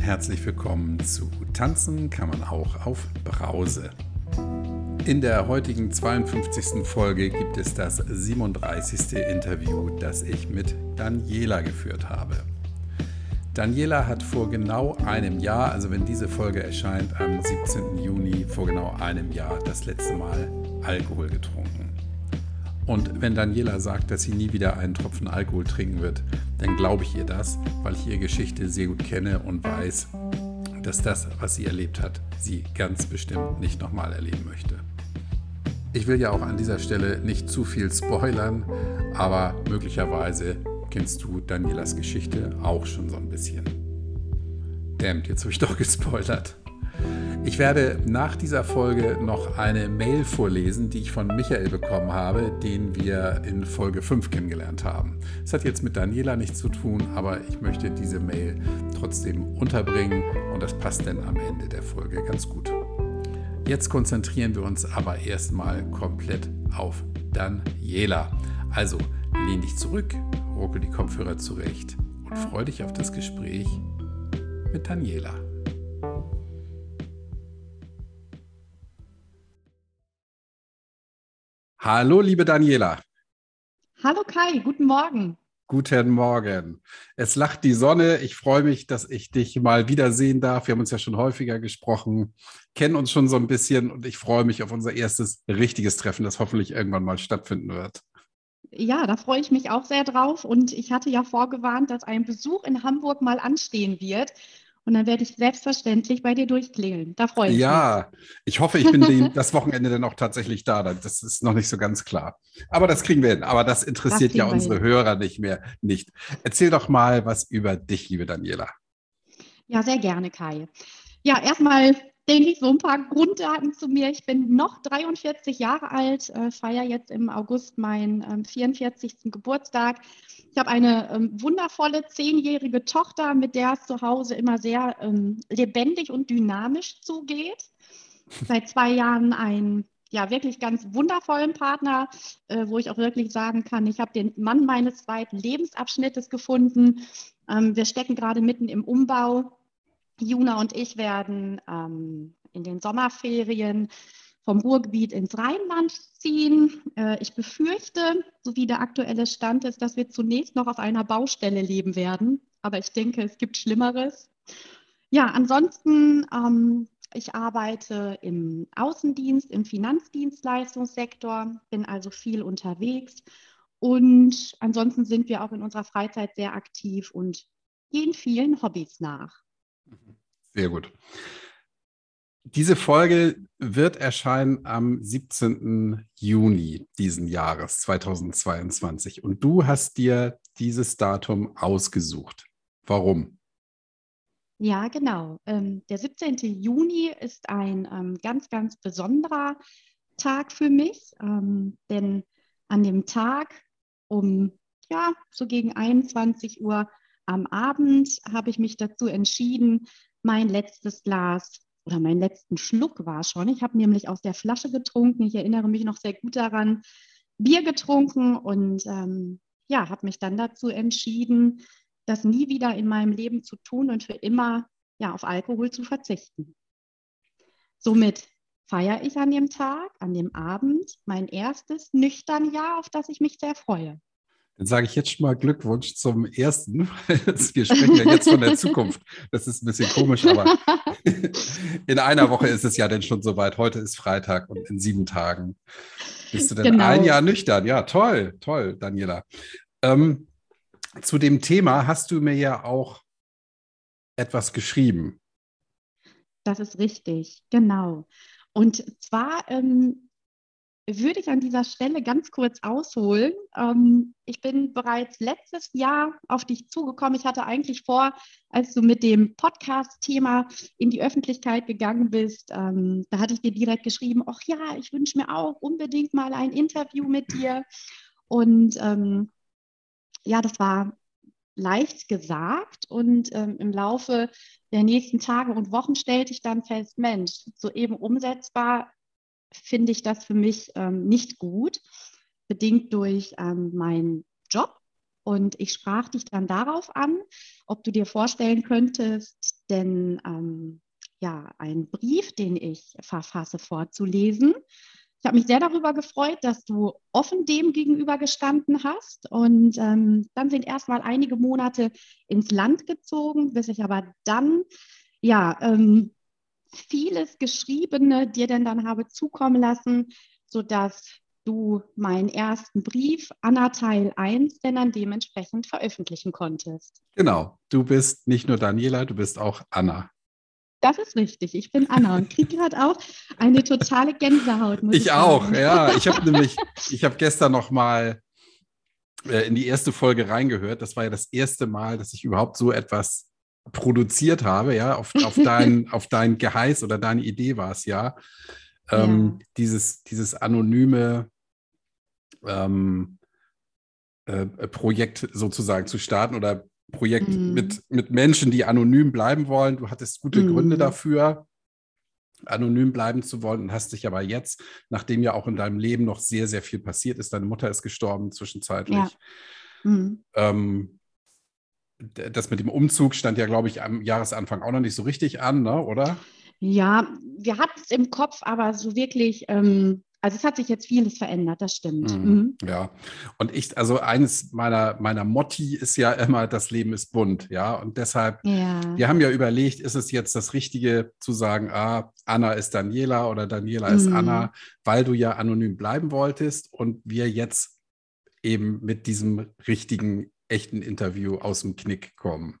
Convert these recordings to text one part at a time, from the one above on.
und herzlich willkommen zu Tanzen kann man auch auf Brause. In der heutigen 52. Folge gibt es das 37. Interview, das ich mit Daniela geführt habe. Daniela hat vor genau einem Jahr, also wenn diese Folge erscheint, am 17. Juni vor genau einem Jahr das letzte Mal Alkohol getrunken. Und wenn Daniela sagt, dass sie nie wieder einen Tropfen Alkohol trinken wird, dann glaube ich ihr das, weil ich ihre Geschichte sehr gut kenne und weiß, dass das, was sie erlebt hat, sie ganz bestimmt nicht nochmal erleben möchte. Ich will ja auch an dieser Stelle nicht zu viel spoilern, aber möglicherweise kennst du Danielas Geschichte auch schon so ein bisschen. Damn, jetzt habe ich doch gespoilert. Ich werde nach dieser Folge noch eine Mail vorlesen, die ich von Michael bekommen habe, den wir in Folge 5 kennengelernt haben. Es hat jetzt mit Daniela nichts zu tun, aber ich möchte diese Mail trotzdem unterbringen und das passt dann am Ende der Folge ganz gut. Jetzt konzentrieren wir uns aber erstmal komplett auf Daniela. Also lehn dich zurück, ruckel die Kopfhörer zurecht und freu dich auf das Gespräch mit Daniela. Hallo, liebe Daniela. Hallo Kai, guten Morgen. Guten Morgen. Es lacht die Sonne. Ich freue mich, dass ich dich mal wiedersehen darf. Wir haben uns ja schon häufiger gesprochen, kennen uns schon so ein bisschen und ich freue mich auf unser erstes richtiges Treffen, das hoffentlich irgendwann mal stattfinden wird. Ja, da freue ich mich auch sehr drauf. Und ich hatte ja vorgewarnt, dass ein Besuch in Hamburg mal anstehen wird. Und dann werde ich selbstverständlich bei dir durchklingeln. Da freue ich ja, mich. Ja, ich hoffe, ich bin das Wochenende dann auch tatsächlich da. Das ist noch nicht so ganz klar. Aber das kriegen wir hin. Aber das interessiert das ja unsere hin. Hörer nicht mehr. Nicht. Erzähl doch mal was über dich, liebe Daniela. Ja, sehr gerne, Kai. Ja, erstmal denke ich so ein paar Grunddaten zu mir. Ich bin noch 43 Jahre alt, äh, feiere jetzt im August meinen ähm, 44. Geburtstag. Ich habe eine ähm, wundervolle zehnjährige Tochter, mit der es zu Hause immer sehr ähm, lebendig und dynamisch zugeht. Seit zwei Jahren ein ja wirklich ganz wundervollen Partner, äh, wo ich auch wirklich sagen kann, ich habe den Mann meines zweiten Lebensabschnittes gefunden. Ähm, wir stecken gerade mitten im Umbau. Juna und ich werden ähm, in den Sommerferien vom Ruhrgebiet ins Rheinland ziehen. Äh, ich befürchte, so wie der aktuelle Stand ist, dass wir zunächst noch auf einer Baustelle leben werden. Aber ich denke, es gibt Schlimmeres. Ja, ansonsten, ähm, ich arbeite im Außendienst, im Finanzdienstleistungssektor, bin also viel unterwegs. Und ansonsten sind wir auch in unserer Freizeit sehr aktiv und gehen vielen Hobbys nach. Sehr gut. Diese Folge wird erscheinen am 17. Juni diesen Jahres 2022 und du hast dir dieses Datum ausgesucht. Warum? Ja, genau. Ähm, der 17. Juni ist ein ähm, ganz, ganz besonderer Tag für mich, ähm, denn an dem Tag um ja, so gegen 21 Uhr am Abend habe ich mich dazu entschieden, mein letztes Glas oder meinen letzten Schluck war schon. Ich habe nämlich aus der Flasche getrunken. Ich erinnere mich noch sehr gut daran. Bier getrunken und ähm, ja, habe mich dann dazu entschieden, das nie wieder in meinem Leben zu tun und für immer ja, auf Alkohol zu verzichten. Somit feiere ich an dem Tag, an dem Abend mein erstes nüchtern Jahr, auf das ich mich sehr freue. Dann sage ich jetzt schon mal Glückwunsch zum ersten. Wir sprechen ja jetzt von der Zukunft. Das ist ein bisschen komisch, aber in einer Woche ist es ja dann schon soweit. Heute ist Freitag und in sieben Tagen bist du dann genau. ein Jahr nüchtern. Ja, toll, toll, Daniela. Ähm, zu dem Thema hast du mir ja auch etwas geschrieben. Das ist richtig, genau. Und zwar ähm, würde ich an dieser Stelle ganz kurz ausholen. Ähm, ich bin bereits letztes Jahr auf dich zugekommen. Ich hatte eigentlich vor, als du mit dem Podcast-Thema in die Öffentlichkeit gegangen bist, ähm, da hatte ich dir direkt geschrieben, ach ja, ich wünsche mir auch unbedingt mal ein Interview mit dir. Und ähm, ja, das war leicht gesagt und ähm, im Laufe der nächsten Tage und Wochen stellte ich dann fest, Mensch, so eben umsetzbar finde ich das für mich ähm, nicht gut, bedingt durch ähm, meinen Job. Und ich sprach dich dann darauf an, ob du dir vorstellen könntest, denn ähm, ja, einen Brief, den ich verfasse, vorzulesen. Ich habe mich sehr darüber gefreut, dass du offen dem gegenüber gestanden hast. Und ähm, dann sind erstmal einige Monate ins Land gezogen, bis ich aber dann ja ähm, vieles Geschriebene dir denn dann habe zukommen lassen, sodass du meinen ersten Brief, Anna Teil 1, denn dann dementsprechend veröffentlichen konntest. Genau, du bist nicht nur Daniela, du bist auch Anna. Das ist richtig, ich bin Anna und kriege gerade auch eine totale Gänsehaut. ich, ich auch, ja. Ich habe nämlich, ich habe gestern noch mal äh, in die erste Folge reingehört. Das war ja das erste Mal, dass ich überhaupt so etwas produziert habe, ja, auf, auf, dein, auf dein Geheiß oder deine Idee war es ja ähm, ja. dieses, dieses anonyme ähm, äh, Projekt sozusagen zu starten oder Projekt mhm. mit, mit Menschen, die anonym bleiben wollen. Du hattest gute mhm. Gründe dafür, anonym bleiben zu wollen und hast dich aber jetzt, nachdem ja auch in deinem Leben noch sehr, sehr viel passiert ist, deine Mutter ist gestorben zwischenzeitlich. Ja. Mhm. Ähm, das mit dem Umzug stand ja, glaube ich, am Jahresanfang auch noch nicht so richtig an, ne? oder? Ja, wir hatten es im Kopf, aber so wirklich, ähm, also es hat sich jetzt vieles verändert, das stimmt. Mhm. Mhm. Ja, und ich, also eines meiner, meiner Motti ist ja immer, das Leben ist bunt, ja, und deshalb, ja. wir haben ja überlegt, ist es jetzt das Richtige zu sagen, ah, Anna ist Daniela oder Daniela ist mhm. Anna, weil du ja anonym bleiben wolltest und wir jetzt eben mit diesem richtigen, echten Interview aus dem Knick kommen.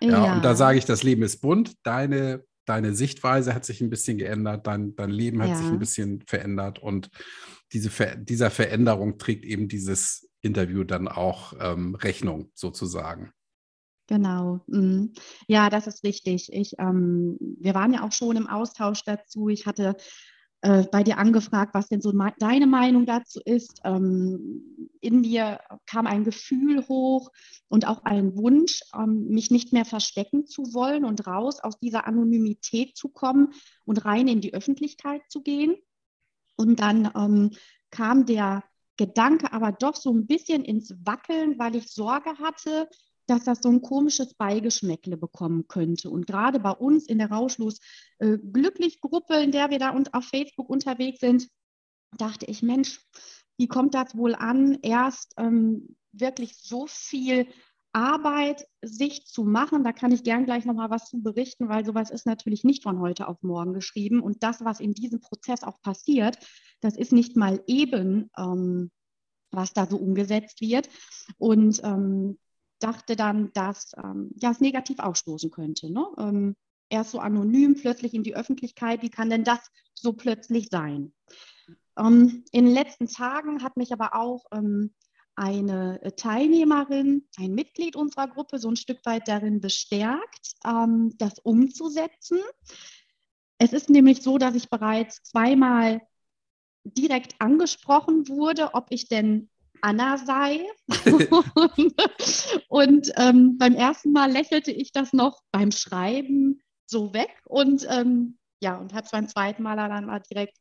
Ja, ja. und da sage ich, das Leben ist bunt. Deine deine Sichtweise hat sich ein bisschen geändert, dein, dein Leben hat ja. sich ein bisschen verändert und diese Ver dieser Veränderung trägt eben dieses Interview dann auch ähm, Rechnung sozusagen. Genau. Mhm. Ja, das ist richtig. Ich, ähm, wir waren ja auch schon im Austausch dazu. Ich hatte äh, bei dir angefragt, was denn so deine Meinung dazu ist. Ähm, in mir kam ein Gefühl hoch und auch ein Wunsch, ähm, mich nicht mehr verstecken zu wollen und raus aus dieser Anonymität zu kommen und rein in die Öffentlichkeit zu gehen. Und dann ähm, kam der Gedanke aber doch so ein bisschen ins Wackeln, weil ich Sorge hatte, dass das so ein komisches Beigeschmäckle bekommen könnte. Und gerade bei uns in der Rauschlos äh, Glücklich-Gruppe, in der wir da und auf Facebook unterwegs sind, dachte ich, Mensch, wie kommt das wohl an, erst ähm, wirklich so viel Arbeit sich zu machen. Da kann ich gern gleich nochmal was zu berichten, weil sowas ist natürlich nicht von heute auf morgen geschrieben. Und das, was in diesem Prozess auch passiert, das ist nicht mal eben, ähm, was da so umgesetzt wird. Und ähm, dachte dann, dass ähm, ja, es negativ ausstoßen könnte. Ne? Ähm, erst so anonym, plötzlich in die Öffentlichkeit. Wie kann denn das so plötzlich sein? Ähm, in den letzten Tagen hat mich aber auch ähm, eine Teilnehmerin, ein Mitglied unserer Gruppe, so ein Stück weit darin bestärkt, ähm, das umzusetzen. Es ist nämlich so, dass ich bereits zweimal direkt angesprochen wurde, ob ich denn Anna sei. und ähm, beim ersten Mal lächelte ich das noch beim Schreiben so weg und ähm, ja, und habe es beim zweiten Mal dann mal direkt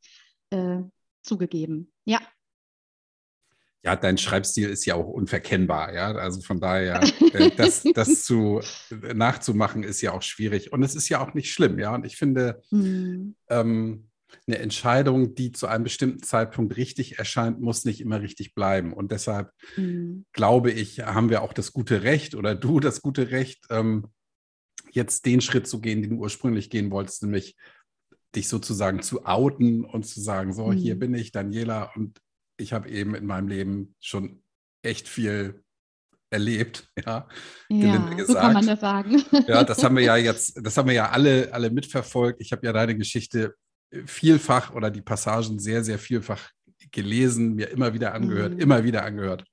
äh, zugegeben. Ja. Ja, dein Schreibstil ist ja auch unverkennbar, ja. Also von daher, äh, das, das zu nachzumachen, ist ja auch schwierig. Und es ist ja auch nicht schlimm, ja. Und ich finde, mhm. ähm, eine Entscheidung, die zu einem bestimmten Zeitpunkt richtig erscheint, muss nicht immer richtig bleiben. Und deshalb mhm. glaube ich, haben wir auch das gute Recht oder du das gute Recht, ähm, jetzt den Schritt zu gehen, den du ursprünglich gehen wolltest, nämlich dich sozusagen zu outen und zu sagen, so, mhm. hier bin ich, Daniela, und ich habe eben in meinem Leben schon echt viel erlebt, ja, ja so kann man das sagen. Ja, das haben wir ja jetzt, das haben wir ja alle, alle mitverfolgt. Ich habe ja deine Geschichte vielfach oder die Passagen sehr, sehr vielfach gelesen, mir immer wieder angehört, mhm. immer wieder angehört.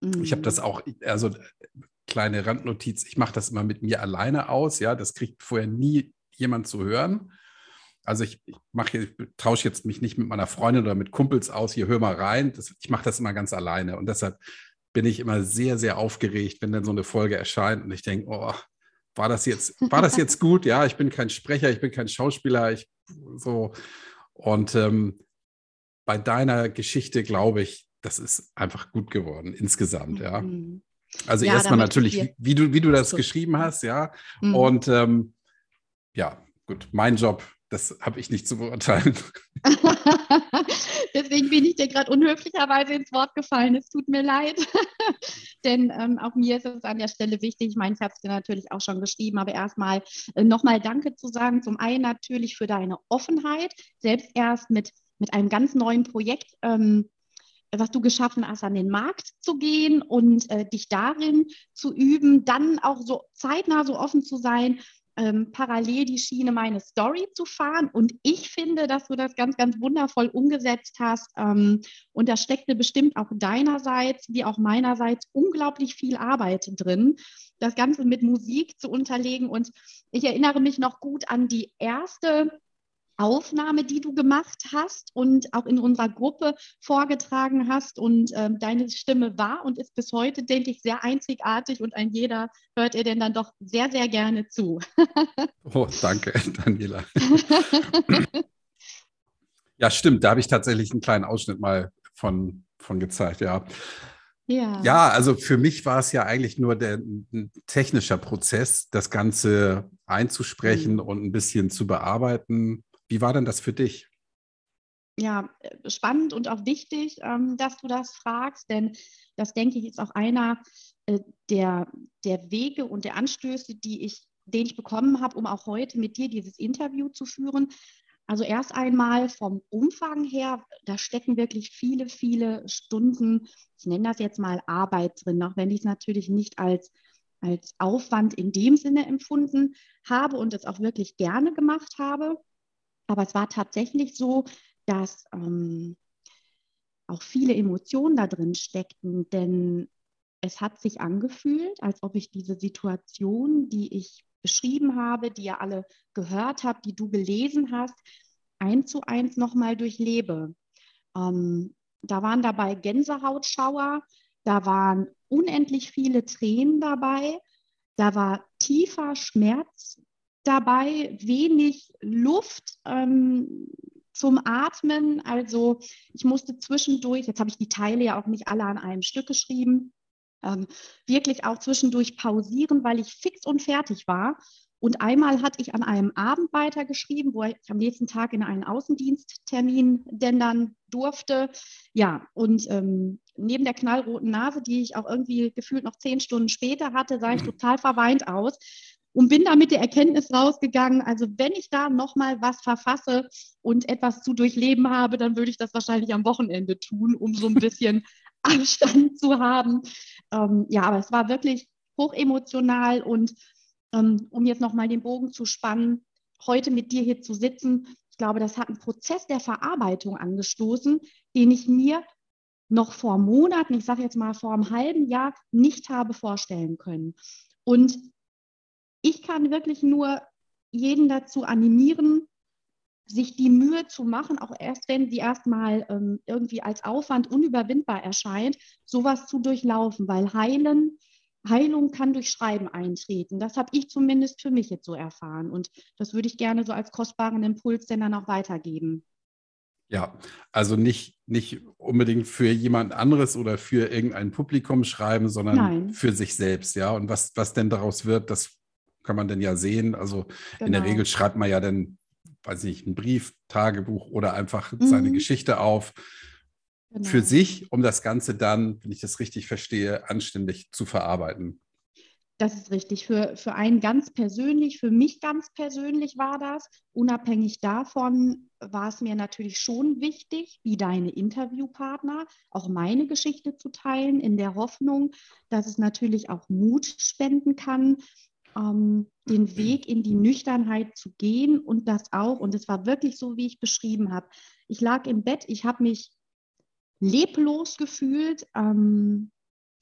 Mhm. Ich habe das auch, also kleine Randnotiz, ich mache das immer mit mir alleine aus, ja, das kriegt vorher nie jemand zu hören. Also ich, ich mache, ich tausche jetzt mich nicht mit meiner Freundin oder mit Kumpels aus, hier hör mal rein. Das, ich mache das immer ganz alleine und deshalb bin ich immer sehr, sehr aufgeregt, wenn dann so eine Folge erscheint und ich denke, oh, war das jetzt, war das jetzt gut? Ja, ich bin kein Sprecher, ich bin kein Schauspieler, ich so. Und ähm, bei deiner Geschichte glaube ich, das ist einfach gut geworden insgesamt, ja. Mhm. Also ja, erstmal natürlich, wie, wie, du, wie du das so. geschrieben hast, ja. Mhm. Und ähm, ja, gut, mein Job, das habe ich nicht zu beurteilen. Deswegen bin ich dir gerade unhöflicherweise ins Wort gefallen. Es tut mir leid. Denn ähm, auch mir ist es an der Stelle wichtig. Ich meine, ich habe es dir natürlich auch schon geschrieben, aber erstmal äh, nochmal Danke zu sagen. Zum einen natürlich für deine Offenheit, selbst erst mit, mit einem ganz neuen Projekt. Ähm, was du geschaffen hast, an den Markt zu gehen und äh, dich darin zu üben, dann auch so zeitnah so offen zu sein ähm, parallel die Schiene meine Story zu fahren. Und ich finde, dass du das ganz, ganz wundervoll umgesetzt hast. Ähm, und da steckte bestimmt auch deinerseits wie auch meinerseits unglaublich viel Arbeit drin, das Ganze mit Musik zu unterlegen. Und ich erinnere mich noch gut an die erste Aufnahme, die du gemacht hast und auch in unserer Gruppe vorgetragen hast. Und ähm, deine Stimme war und ist bis heute, denke ich, sehr einzigartig und ein jeder hört ihr denn dann doch sehr, sehr gerne zu. oh, danke, Daniela. ja, stimmt, da habe ich tatsächlich einen kleinen Ausschnitt mal von, von gezeigt, ja. Ja. ja, also für mich war es ja eigentlich nur der ein technischer Prozess, das Ganze einzusprechen mhm. und ein bisschen zu bearbeiten. Wie war denn das für dich? Ja, äh, spannend und auch wichtig, ähm, dass du das fragst, denn das denke ich ist auch einer äh, der, der Wege und der Anstöße, die ich, den ich bekommen habe, um auch heute mit dir dieses Interview zu führen. Also erst einmal vom Umfang her, da stecken wirklich viele, viele Stunden, ich nenne das jetzt mal Arbeit drin, auch wenn ich es natürlich nicht als, als Aufwand in dem Sinne empfunden habe und es auch wirklich gerne gemacht habe. Aber es war tatsächlich so, dass ähm, auch viele Emotionen da drin steckten, denn es hat sich angefühlt, als ob ich diese Situation, die ich beschrieben habe, die ihr alle gehört habt, die du gelesen hast, eins zu eins nochmal durchlebe. Ähm, da waren dabei Gänsehautschauer, da waren unendlich viele Tränen dabei, da war tiefer Schmerz dabei, wenig Luft ähm, zum Atmen. Also ich musste zwischendurch, jetzt habe ich die Teile ja auch nicht alle an einem Stück geschrieben, ähm, wirklich auch zwischendurch pausieren, weil ich fix und fertig war. Und einmal hatte ich an einem Abend weitergeschrieben, wo ich am nächsten Tag in einen Außendiensttermin denn dann durfte. Ja, und ähm, neben der knallroten Nase, die ich auch irgendwie gefühlt noch zehn Stunden später hatte, sah ich total verweint aus und bin da mit der Erkenntnis rausgegangen, also wenn ich da nochmal was verfasse und etwas zu durchleben habe, dann würde ich das wahrscheinlich am Wochenende tun, um so ein bisschen Abstand zu haben. Ähm, ja, aber es war wirklich hochemotional und ähm, um jetzt nochmal den Bogen zu spannen, heute mit dir hier zu sitzen, ich glaube, das hat einen Prozess der Verarbeitung angestoßen, den ich mir noch vor Monaten, ich sage jetzt mal vor einem halben Jahr, nicht habe vorstellen können. Und ich kann wirklich nur jeden dazu animieren, sich die Mühe zu machen, auch erst wenn sie erstmal ähm, irgendwie als Aufwand unüberwindbar erscheint, sowas zu durchlaufen, weil Heilen, Heilung kann durch Schreiben eintreten. Das habe ich zumindest für mich jetzt so erfahren und das würde ich gerne so als kostbaren Impuls denn dann auch weitergeben. Ja, also nicht, nicht unbedingt für jemand anderes oder für irgendein Publikum schreiben, sondern Nein. für sich selbst, ja. Und was, was denn daraus wird, das kann man denn ja sehen. Also genau. in der genau. Regel schreibt man ja dann, weiß nicht, einen Brief, Tagebuch oder einfach mhm. seine Geschichte auf. Genau. Für sich, um das Ganze dann, wenn ich das richtig verstehe, anständig zu verarbeiten. Das ist richtig. Für, für einen ganz persönlich, für mich ganz persönlich war das. Unabhängig davon war es mir natürlich schon wichtig, wie deine Interviewpartner, auch meine Geschichte zu teilen, in der Hoffnung, dass es natürlich auch Mut spenden kann, ähm, den Weg in die Nüchternheit zu gehen und das auch. Und es war wirklich so, wie ich beschrieben habe. Ich lag im Bett, ich habe mich leblos gefühlt, ähm,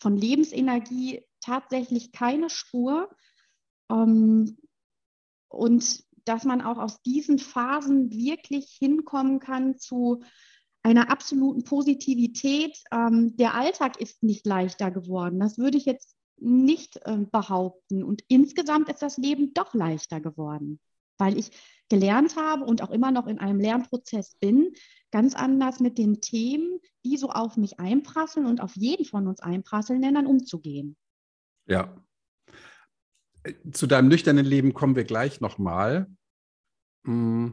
von Lebensenergie tatsächlich keine Spur. Ähm, und dass man auch aus diesen Phasen wirklich hinkommen kann zu einer absoluten Positivität. Ähm, der Alltag ist nicht leichter geworden. Das würde ich jetzt nicht äh, behaupten. Und insgesamt ist das Leben doch leichter geworden, weil ich gelernt habe und auch immer noch in einem Lernprozess bin, ganz anders mit den Themen, die so auf mich einprasseln und auf jeden von uns einprasseln, dann umzugehen. Ja. Zu deinem nüchternen Leben kommen wir gleich nochmal. Mm,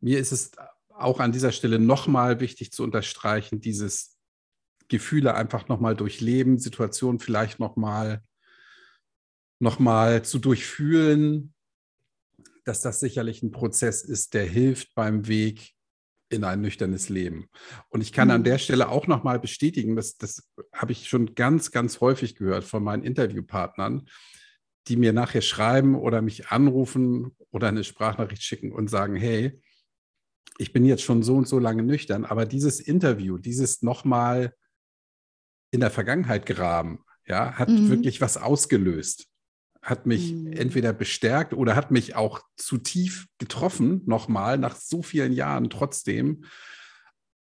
mir ist es auch an dieser Stelle nochmal wichtig zu unterstreichen, dieses Gefühle einfach nochmal durchleben, Situationen vielleicht nochmal noch mal zu durchfühlen, dass das sicherlich ein Prozess ist, der hilft beim Weg in ein nüchternes Leben. Und ich kann mhm. an der Stelle auch nochmal bestätigen, dass das habe ich schon ganz, ganz häufig gehört von meinen Interviewpartnern, die mir nachher schreiben oder mich anrufen oder eine Sprachnachricht schicken und sagen, hey, ich bin jetzt schon so und so lange nüchtern, aber dieses Interview, dieses nochmal in der Vergangenheit graben, ja, hat mhm. wirklich was ausgelöst. Hat mich mhm. entweder bestärkt oder hat mich auch zu tief getroffen, nochmal nach so vielen Jahren trotzdem.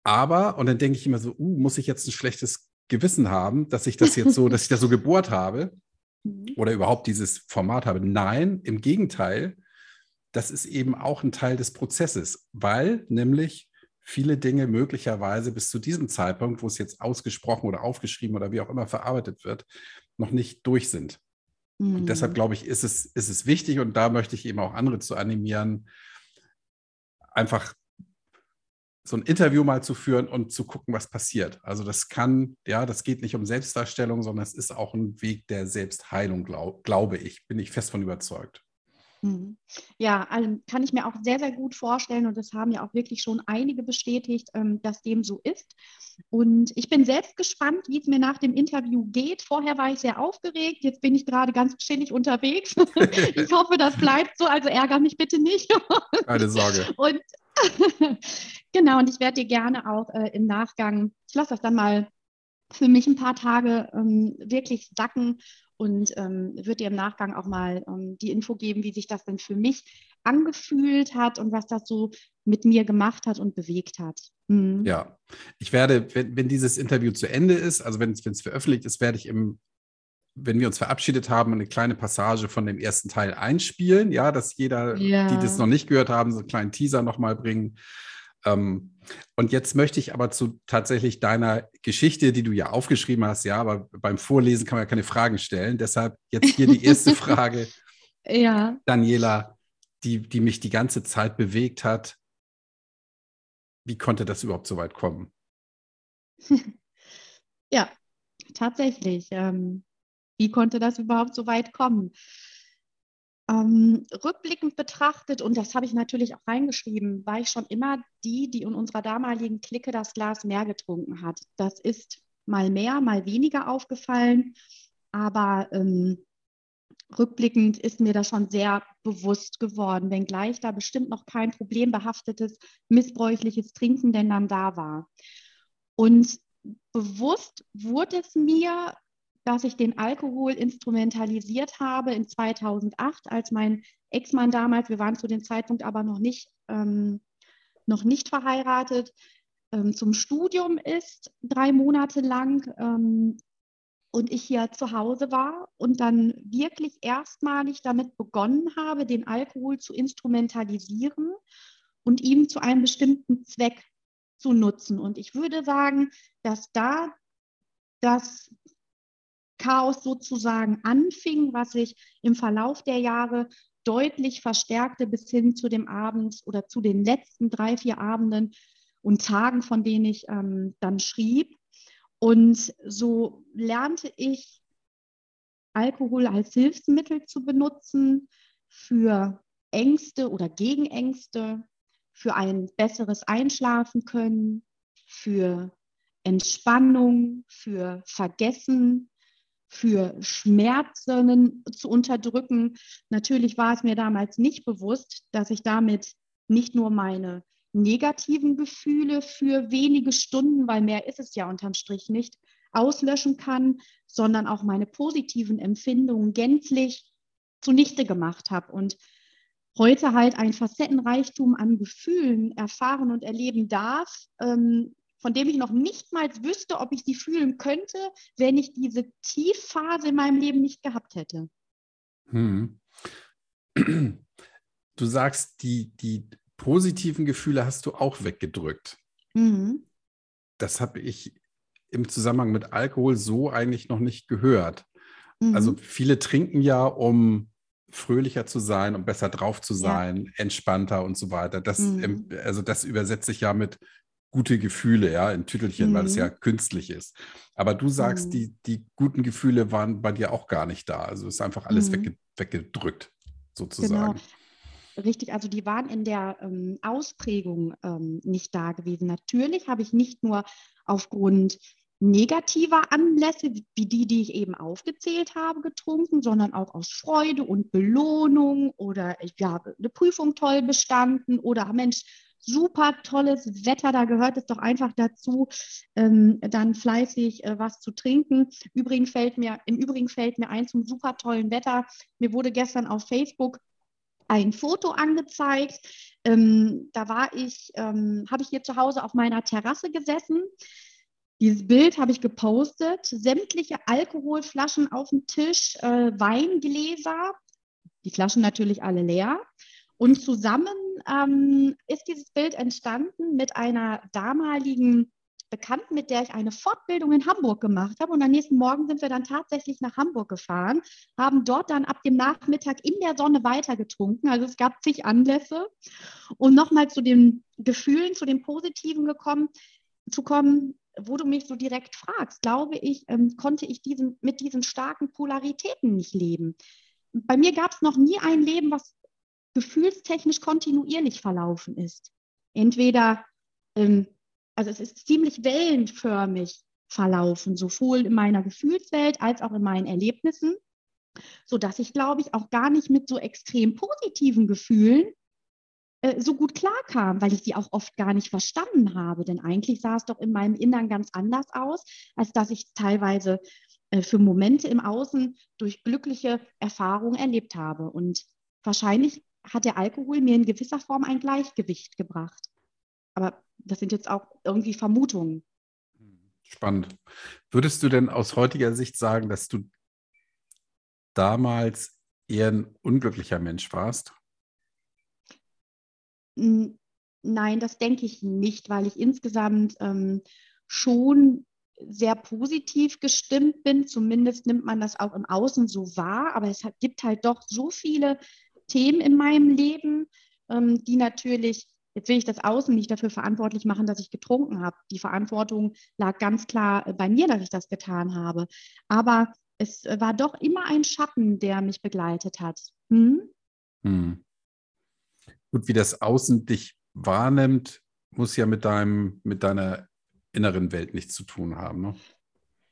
Aber, und dann denke ich immer so, uh, muss ich jetzt ein schlechtes Gewissen haben, dass ich das jetzt so, dass ich das so gebohrt habe mhm. oder überhaupt dieses Format habe. Nein, im Gegenteil, das ist eben auch ein Teil des Prozesses, weil nämlich viele Dinge möglicherweise bis zu diesem Zeitpunkt, wo es jetzt ausgesprochen oder aufgeschrieben oder wie auch immer verarbeitet wird, noch nicht durch sind. Mhm. Und deshalb glaube ich, ist es, ist es wichtig und da möchte ich eben auch andere zu animieren, einfach so ein Interview mal zu führen und zu gucken, was passiert. Also das kann, ja, das geht nicht um Selbstdarstellung, sondern es ist auch ein Weg der Selbstheilung, glaub, glaube ich, bin ich fest von überzeugt. Mhm. Ja, also kann ich mir auch sehr, sehr gut vorstellen und das haben ja auch wirklich schon einige bestätigt, ähm, dass dem so ist. Und ich bin selbst gespannt, wie es mir nach dem Interview geht. Vorher war ich sehr aufgeregt, jetzt bin ich gerade ganz chillig unterwegs. ich hoffe, das bleibt so, also ärgere mich bitte nicht. Keine Sorge. Und genau, und ich werde dir gerne auch äh, im Nachgang, ich lasse das dann mal für mich ein paar Tage ähm, wirklich sacken und ähm, würde dir im Nachgang auch mal ähm, die Info geben, wie sich das denn für mich angefühlt hat und was das so mit mir gemacht hat und bewegt hat. Mhm. Ja, ich werde, wenn, wenn, dieses Interview zu Ende ist, also wenn es veröffentlicht ist, werde ich im wenn wir uns verabschiedet haben, eine kleine Passage von dem ersten Teil einspielen, ja, dass jeder, ja. die das noch nicht gehört haben, so einen kleinen Teaser nochmal bringen. Ähm, und jetzt möchte ich aber zu tatsächlich deiner Geschichte, die du ja aufgeschrieben hast, ja, aber beim Vorlesen kann man ja keine Fragen stellen. Deshalb jetzt hier die erste Frage. ja. Daniela, die, die mich die ganze Zeit bewegt hat. Wie konnte das überhaupt so weit kommen? ja, tatsächlich. Ähm, wie konnte das überhaupt so weit kommen? Ähm, rückblickend betrachtet, und das habe ich natürlich auch reingeschrieben, war ich schon immer die, die in unserer damaligen Clique das Glas mehr getrunken hat. Das ist mal mehr, mal weniger aufgefallen, aber ähm, rückblickend ist mir das schon sehr bewusst geworden, wenngleich da bestimmt noch kein problembehaftetes, missbräuchliches Trinken denn dann da war. Und bewusst wurde es mir dass ich den Alkohol instrumentalisiert habe in 2008, als mein Ex-Mann damals, wir waren zu dem Zeitpunkt aber noch nicht, ähm, noch nicht verheiratet, ähm, zum Studium ist, drei Monate lang. Ähm, und ich hier zu Hause war und dann wirklich erstmalig damit begonnen habe, den Alkohol zu instrumentalisieren und ihn zu einem bestimmten Zweck zu nutzen. Und ich würde sagen, dass da das Chaos sozusagen anfing, was sich im Verlauf der Jahre deutlich verstärkte bis hin zu dem Abend oder zu den letzten drei, vier Abenden und Tagen, von denen ich ähm, dann schrieb. Und so lernte ich Alkohol als Hilfsmittel zu benutzen für Ängste oder gegen Ängste, für ein besseres Einschlafen können, für Entspannung, für Vergessen, für Schmerzen zu unterdrücken. Natürlich war es mir damals nicht bewusst, dass ich damit nicht nur meine negativen Gefühle für wenige Stunden, weil mehr ist es ja unterm Strich nicht, auslöschen kann, sondern auch meine positiven Empfindungen gänzlich zunichte gemacht habe und heute halt ein Facettenreichtum an Gefühlen erfahren und erleben darf, ähm, von dem ich noch nicht mal wüsste, ob ich sie fühlen könnte, wenn ich diese Tiefphase in meinem Leben nicht gehabt hätte. Hm. Du sagst, die, die positiven Gefühle hast du auch weggedrückt. Mhm. Das habe ich im Zusammenhang mit Alkohol so eigentlich noch nicht gehört. Mhm. Also viele trinken ja, um fröhlicher zu sein und besser drauf zu sein, ja. entspannter und so weiter. Das, mhm. also das übersetze ich ja mit gute Gefühle, ja, in Tütelchen, mhm. weil es ja mhm. künstlich ist. Aber du sagst, mhm. die, die guten Gefühle waren bei dir auch gar nicht da. Also ist einfach alles mhm. wegge weggedrückt, sozusagen. Genau. Richtig, also die waren in der ähm, Ausprägung ähm, nicht da gewesen. Natürlich habe ich nicht nur aufgrund negativer Anlässe, wie die, die ich eben aufgezählt habe, getrunken, sondern auch aus Freude und Belohnung oder ich habe eine Prüfung toll bestanden oder Mensch, super tolles Wetter, da gehört es doch einfach dazu, ähm, dann fleißig äh, was zu trinken. Übrigens fällt mir, Im Übrigen fällt mir ein zum super tollen Wetter. Mir wurde gestern auf Facebook ein Foto angezeigt. Ähm, da war ich, ähm, habe ich hier zu Hause auf meiner Terrasse gesessen. Dieses Bild habe ich gepostet. Sämtliche Alkoholflaschen auf dem Tisch, äh, Weingläser, die Flaschen natürlich alle leer. Und zusammen ähm, ist dieses Bild entstanden mit einer damaligen Bekannten, mit der ich eine Fortbildung in Hamburg gemacht habe. Und am nächsten Morgen sind wir dann tatsächlich nach Hamburg gefahren, haben dort dann ab dem Nachmittag in der Sonne weitergetrunken. Also es gab zig Anlässe. Und nochmal zu den Gefühlen, zu den Positiven gekommen, zu kommen, wo du mich so direkt fragst, glaube ich, ähm, konnte ich diesen, mit diesen starken Polaritäten nicht leben. Bei mir gab es noch nie ein Leben, was gefühlstechnisch kontinuierlich verlaufen ist. Entweder, ähm, also es ist ziemlich wellenförmig verlaufen, sowohl in meiner Gefühlswelt als auch in meinen Erlebnissen, sodass ich, glaube ich, auch gar nicht mit so extrem positiven Gefühlen äh, so gut klarkam, weil ich sie auch oft gar nicht verstanden habe. Denn eigentlich sah es doch in meinem Innern ganz anders aus, als dass ich teilweise äh, für Momente im Außen durch glückliche Erfahrungen erlebt habe. Und wahrscheinlich hat der Alkohol mir in gewisser Form ein Gleichgewicht gebracht. Aber das sind jetzt auch irgendwie Vermutungen. Spannend. Würdest du denn aus heutiger Sicht sagen, dass du damals eher ein unglücklicher Mensch warst? Nein, das denke ich nicht, weil ich insgesamt ähm, schon sehr positiv gestimmt bin. Zumindest nimmt man das auch im Außen so wahr. Aber es hat, gibt halt doch so viele Themen in meinem Leben, ähm, die natürlich, jetzt will ich das Außen nicht dafür verantwortlich machen, dass ich getrunken habe. Die Verantwortung lag ganz klar äh, bei mir, dass ich das getan habe. Aber es äh, war doch immer ein Schatten, der mich begleitet hat. Hm? Hm. Gut, wie das Außen dich wahrnimmt, muss ja mit deinem, mit deiner inneren Welt nichts zu tun haben. Ne?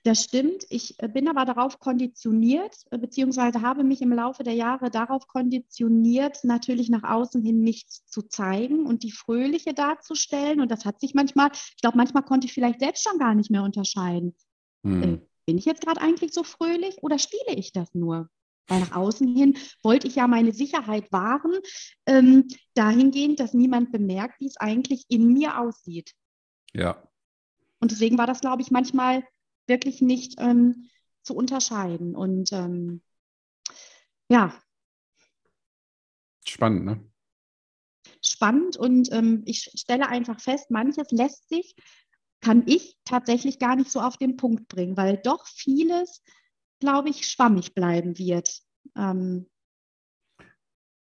Das stimmt. Ich äh, bin aber darauf konditioniert, äh, beziehungsweise habe mich im Laufe der Jahre darauf konditioniert, natürlich nach außen hin nichts zu zeigen und die Fröhliche darzustellen. Und das hat sich manchmal, ich glaube, manchmal konnte ich vielleicht selbst schon gar nicht mehr unterscheiden. Hm. Äh, bin ich jetzt gerade eigentlich so fröhlich oder spiele ich das nur? Weil nach außen hin wollte ich ja meine Sicherheit wahren, ähm, dahingehend, dass niemand bemerkt, wie es eigentlich in mir aussieht. Ja. Und deswegen war das, glaube ich, manchmal wirklich nicht ähm, zu unterscheiden. Und ähm, ja. Spannend, ne? Spannend und ähm, ich stelle einfach fest, manches lässt sich, kann ich tatsächlich gar nicht so auf den Punkt bringen, weil doch vieles, glaube ich, schwammig bleiben wird. Ähm,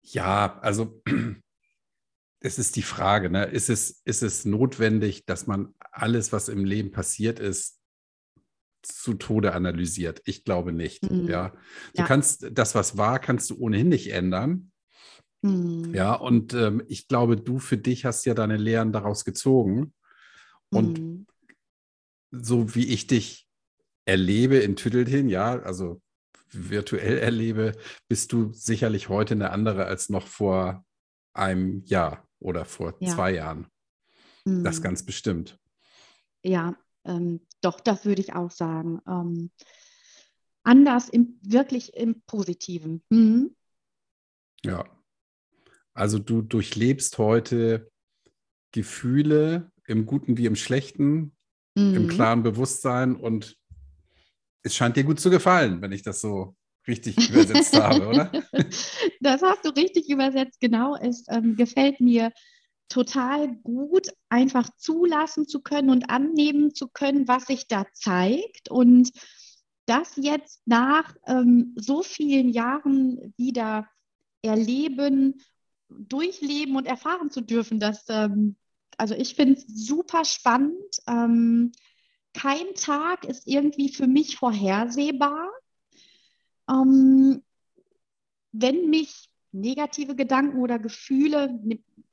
ja, also es ist die Frage, ne? ist, es, ist es notwendig, dass man alles, was im Leben passiert ist, zu Tode analysiert. Ich glaube nicht. Mhm. Ja, du ja. kannst das, was war, kannst du ohnehin nicht ändern. Mhm. Ja, und ähm, ich glaube, du für dich hast ja deine Lehren daraus gezogen. Und mhm. so wie ich dich erlebe in Tüttelchen, ja, also virtuell erlebe, bist du sicherlich heute eine andere als noch vor einem Jahr oder vor ja. zwei Jahren. Das mhm. ganz bestimmt. Ja, ähm, doch, das würde ich auch sagen. Ähm, anders, im, wirklich im Positiven. Mhm. Ja. Also du durchlebst heute Gefühle im Guten wie im Schlechten, mhm. im klaren Bewusstsein und es scheint dir gut zu gefallen, wenn ich das so richtig übersetzt habe, oder? Das hast du richtig übersetzt, genau. Es ähm, gefällt mir total gut, einfach zulassen zu können und annehmen zu können, was sich da zeigt. Und das jetzt nach ähm, so vielen Jahren wieder erleben, durchleben und erfahren zu dürfen. Das, ähm, also ich finde es super spannend. Ähm, kein Tag ist irgendwie für mich vorhersehbar. Ähm, wenn mich negative Gedanken oder Gefühle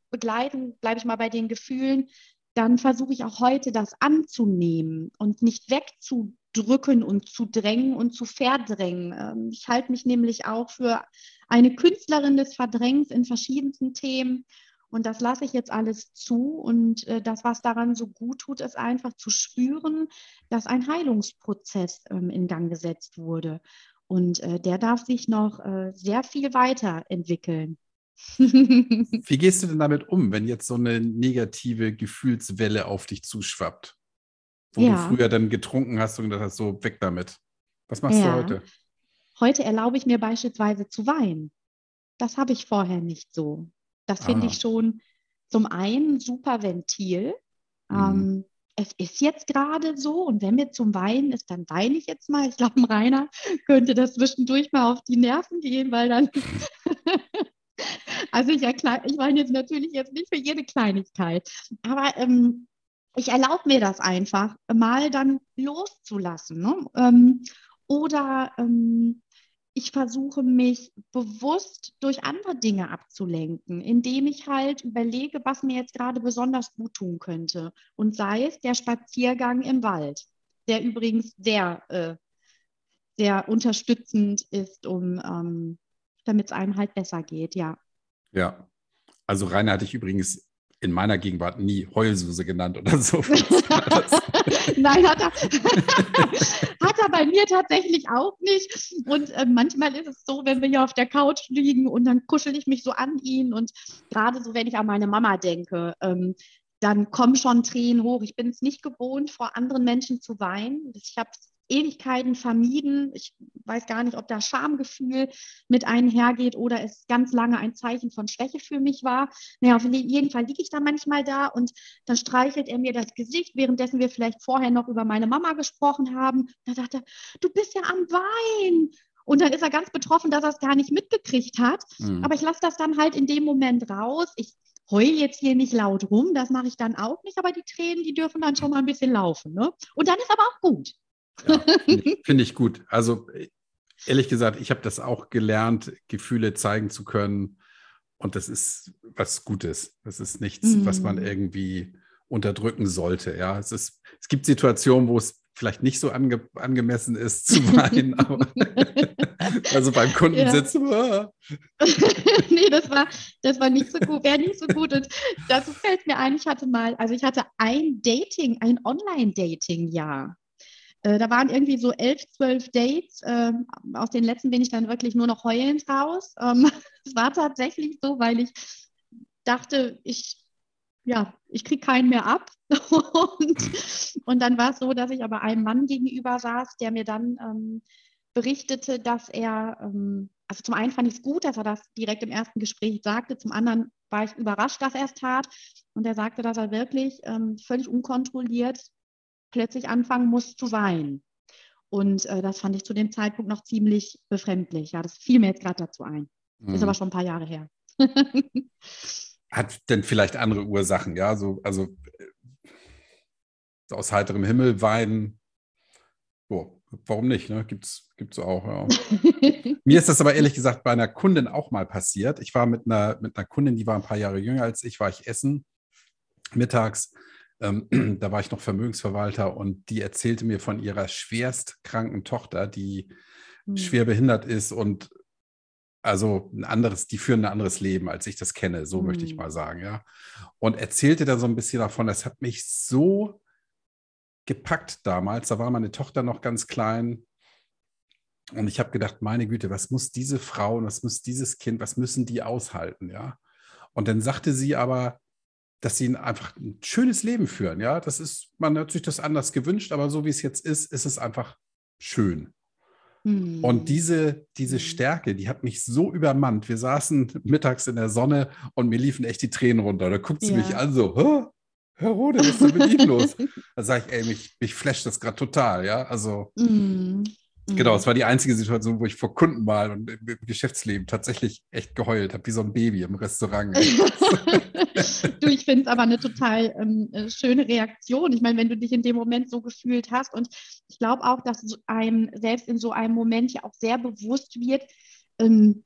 begleiten, bleibe ich mal bei den Gefühlen, dann versuche ich auch heute das anzunehmen und nicht wegzudrücken und zu drängen und zu verdrängen. Ähm, ich halte mich nämlich auch für eine Künstlerin des Verdrängens in verschiedensten Themen. Und das lasse ich jetzt alles zu. Und äh, das, was daran so gut tut, ist einfach zu spüren, dass ein Heilungsprozess ähm, in Gang gesetzt wurde. Und äh, der darf sich noch äh, sehr viel weiterentwickeln. Wie gehst du denn damit um, wenn jetzt so eine negative Gefühlswelle auf dich zuschwappt? Wo ja. du früher dann getrunken hast und gedacht hast, so weg damit. Was machst ja. du heute? Heute erlaube ich mir beispielsweise zu weinen. Das habe ich vorher nicht so. Das finde ich schon zum einen super Ventil. Mhm. Ähm, es ist jetzt gerade so und wenn mir zum Weinen ist, dann weine ich jetzt mal. Ich glaube, Rainer könnte das zwischendurch mal auf die Nerven gehen, weil dann Also ich, ich meine jetzt natürlich jetzt nicht für jede Kleinigkeit, aber ähm, ich erlaube mir das einfach, mal dann loszulassen. Ne? Ähm, oder ähm, ich versuche mich bewusst durch andere Dinge abzulenken, indem ich halt überlege, was mir jetzt gerade besonders gut tun könnte. Und sei es der Spaziergang im Wald, der übrigens sehr, äh, sehr unterstützend ist, um ähm, damit es einem halt besser geht, ja. Ja, also Rainer hatte ich übrigens in meiner Gegenwart nie Heulsuse genannt oder so. Nein, hat er, hat er bei mir tatsächlich auch nicht. Und äh, manchmal ist es so, wenn wir hier auf der Couch liegen und dann kuschel ich mich so an ihn. Und gerade so, wenn ich an meine Mama denke, ähm, dann kommen schon Tränen hoch. Ich bin es nicht gewohnt, vor anderen Menschen zu weinen. Ich habe es Ewigkeiten vermieden. Ich weiß gar nicht, ob da Schamgefühl mit einhergeht oder es ganz lange ein Zeichen von Schwäche für mich war. Naja, auf jeden Fall liege ich da manchmal da und dann streichelt er mir das Gesicht, währenddessen wir vielleicht vorher noch über meine Mama gesprochen haben. Da sagt er, du bist ja am Wein. Und dann ist er ganz betroffen, dass er es gar nicht mitgekriegt hat. Mhm. Aber ich lasse das dann halt in dem Moment raus. Ich heul jetzt hier nicht laut rum, das mache ich dann auch nicht, aber die Tränen, die dürfen dann schon mal ein bisschen laufen. Ne? Und dann ist aber auch gut. Ja, Finde ich, find ich gut. Also ehrlich gesagt, ich habe das auch gelernt, Gefühle zeigen zu können. Und das ist was Gutes. Das ist nichts, mhm. was man mhm. irgendwie unterdrücken sollte. Ja, es, ist, es gibt Situationen, wo es vielleicht nicht so ange, angemessen ist zu weinen, aber also beim Kunden ja. sitzen. Ah. nee, das war, das war nicht so gut, wäre nicht so gut. Und dazu fällt mir ein, ich hatte mal, also ich hatte ein Dating, ein Online-Dating-Jahr. Äh, da waren irgendwie so elf, zwölf Dates. Äh, aus den letzten bin ich dann wirklich nur noch heulend raus. Ähm, es war tatsächlich so, weil ich dachte, ich, ja, ich kriege keinen mehr ab. und, und dann war es so, dass ich aber einem Mann gegenüber saß, der mir dann ähm, berichtete, dass er, ähm, also zum einen fand ich es gut, dass er das direkt im ersten Gespräch sagte, zum anderen war ich überrascht, dass er es tat. Und er sagte, dass er wirklich ähm, völlig unkontrolliert plötzlich anfangen muss zu weinen. Und äh, das fand ich zu dem Zeitpunkt noch ziemlich befremdlich. Ja, das fiel mir jetzt gerade dazu ein. Mhm. Ist aber schon ein paar Jahre her. Hat denn vielleicht andere Ursachen, ja? So, also äh, aus heiterem Himmel weinen. Oh, warum nicht? Ne? Gibt es auch. Ja. Mir ist das aber ehrlich gesagt bei einer Kundin auch mal passiert. Ich war mit einer, mit einer Kundin, die war ein paar Jahre jünger als ich, war ich essen mittags ähm, da war ich noch Vermögensverwalter und die erzählte mir von ihrer schwerst kranken Tochter, die mhm. schwer behindert ist und also ein anderes, die führen ein anderes Leben, als ich das kenne, so mhm. möchte ich hm. mal sagen, ja. Und erzählte da so ein bisschen davon, das hat mich so gepackt damals. Da war meine Tochter noch ganz klein. Und ich habe gedacht, meine Güte, was muss diese Frau und was muss dieses Kind, was müssen die aushalten, ja? Und dann sagte sie aber, dass sie einfach ein schönes Leben führen. Ja, das ist, man hat sich das anders gewünscht, aber so wie es jetzt ist, ist es einfach schön. Mhm. Und diese, diese hm. Stärke, die hat mich so übermannt. Wir saßen mittags in der Sonne und mir liefen echt die Tränen runter. Da guckt sie ja. mich an, so, Herr Rode, was ist denn mit Ihnen los? Da sage ich, ey, mich, mich flasht das gerade total, ja. Also. Mhm. Genau, es war die einzige Situation, wo ich vor Kunden mal und im Geschäftsleben tatsächlich echt geheult habe, wie so ein Baby im Restaurant. du, ich finde es aber eine total ähm, äh, schöne Reaktion. Ich meine, wenn du dich in dem Moment so gefühlt hast und ich glaube auch, dass einem selbst in so einem Moment ja auch sehr bewusst wird, ähm,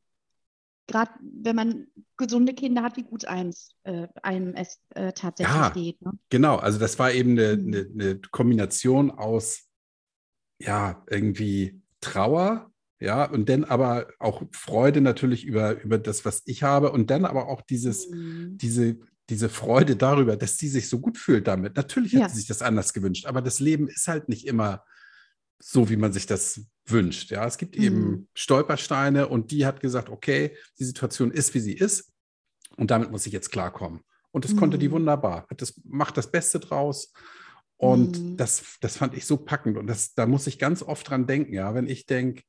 gerade wenn man gesunde Kinder hat, wie gut eins, äh, einem es äh, tatsächlich ja, geht. Ne? Genau, also das war eben eine, mhm. eine, eine Kombination aus ja, irgendwie Trauer, ja, und dann aber auch Freude natürlich über, über das, was ich habe und dann aber auch dieses, mhm. diese, diese Freude darüber, dass sie sich so gut fühlt damit. Natürlich ja. hat sie sich das anders gewünscht, aber das Leben ist halt nicht immer so, wie man sich das wünscht. Ja, es gibt mhm. eben Stolpersteine und die hat gesagt, okay, die Situation ist, wie sie ist und damit muss ich jetzt klarkommen. Und das mhm. konnte die mhm. wunderbar. Hat das, macht das Beste draus und mhm. das, das fand ich so packend. Und das, da muss ich ganz oft dran denken, ja, wenn ich denke,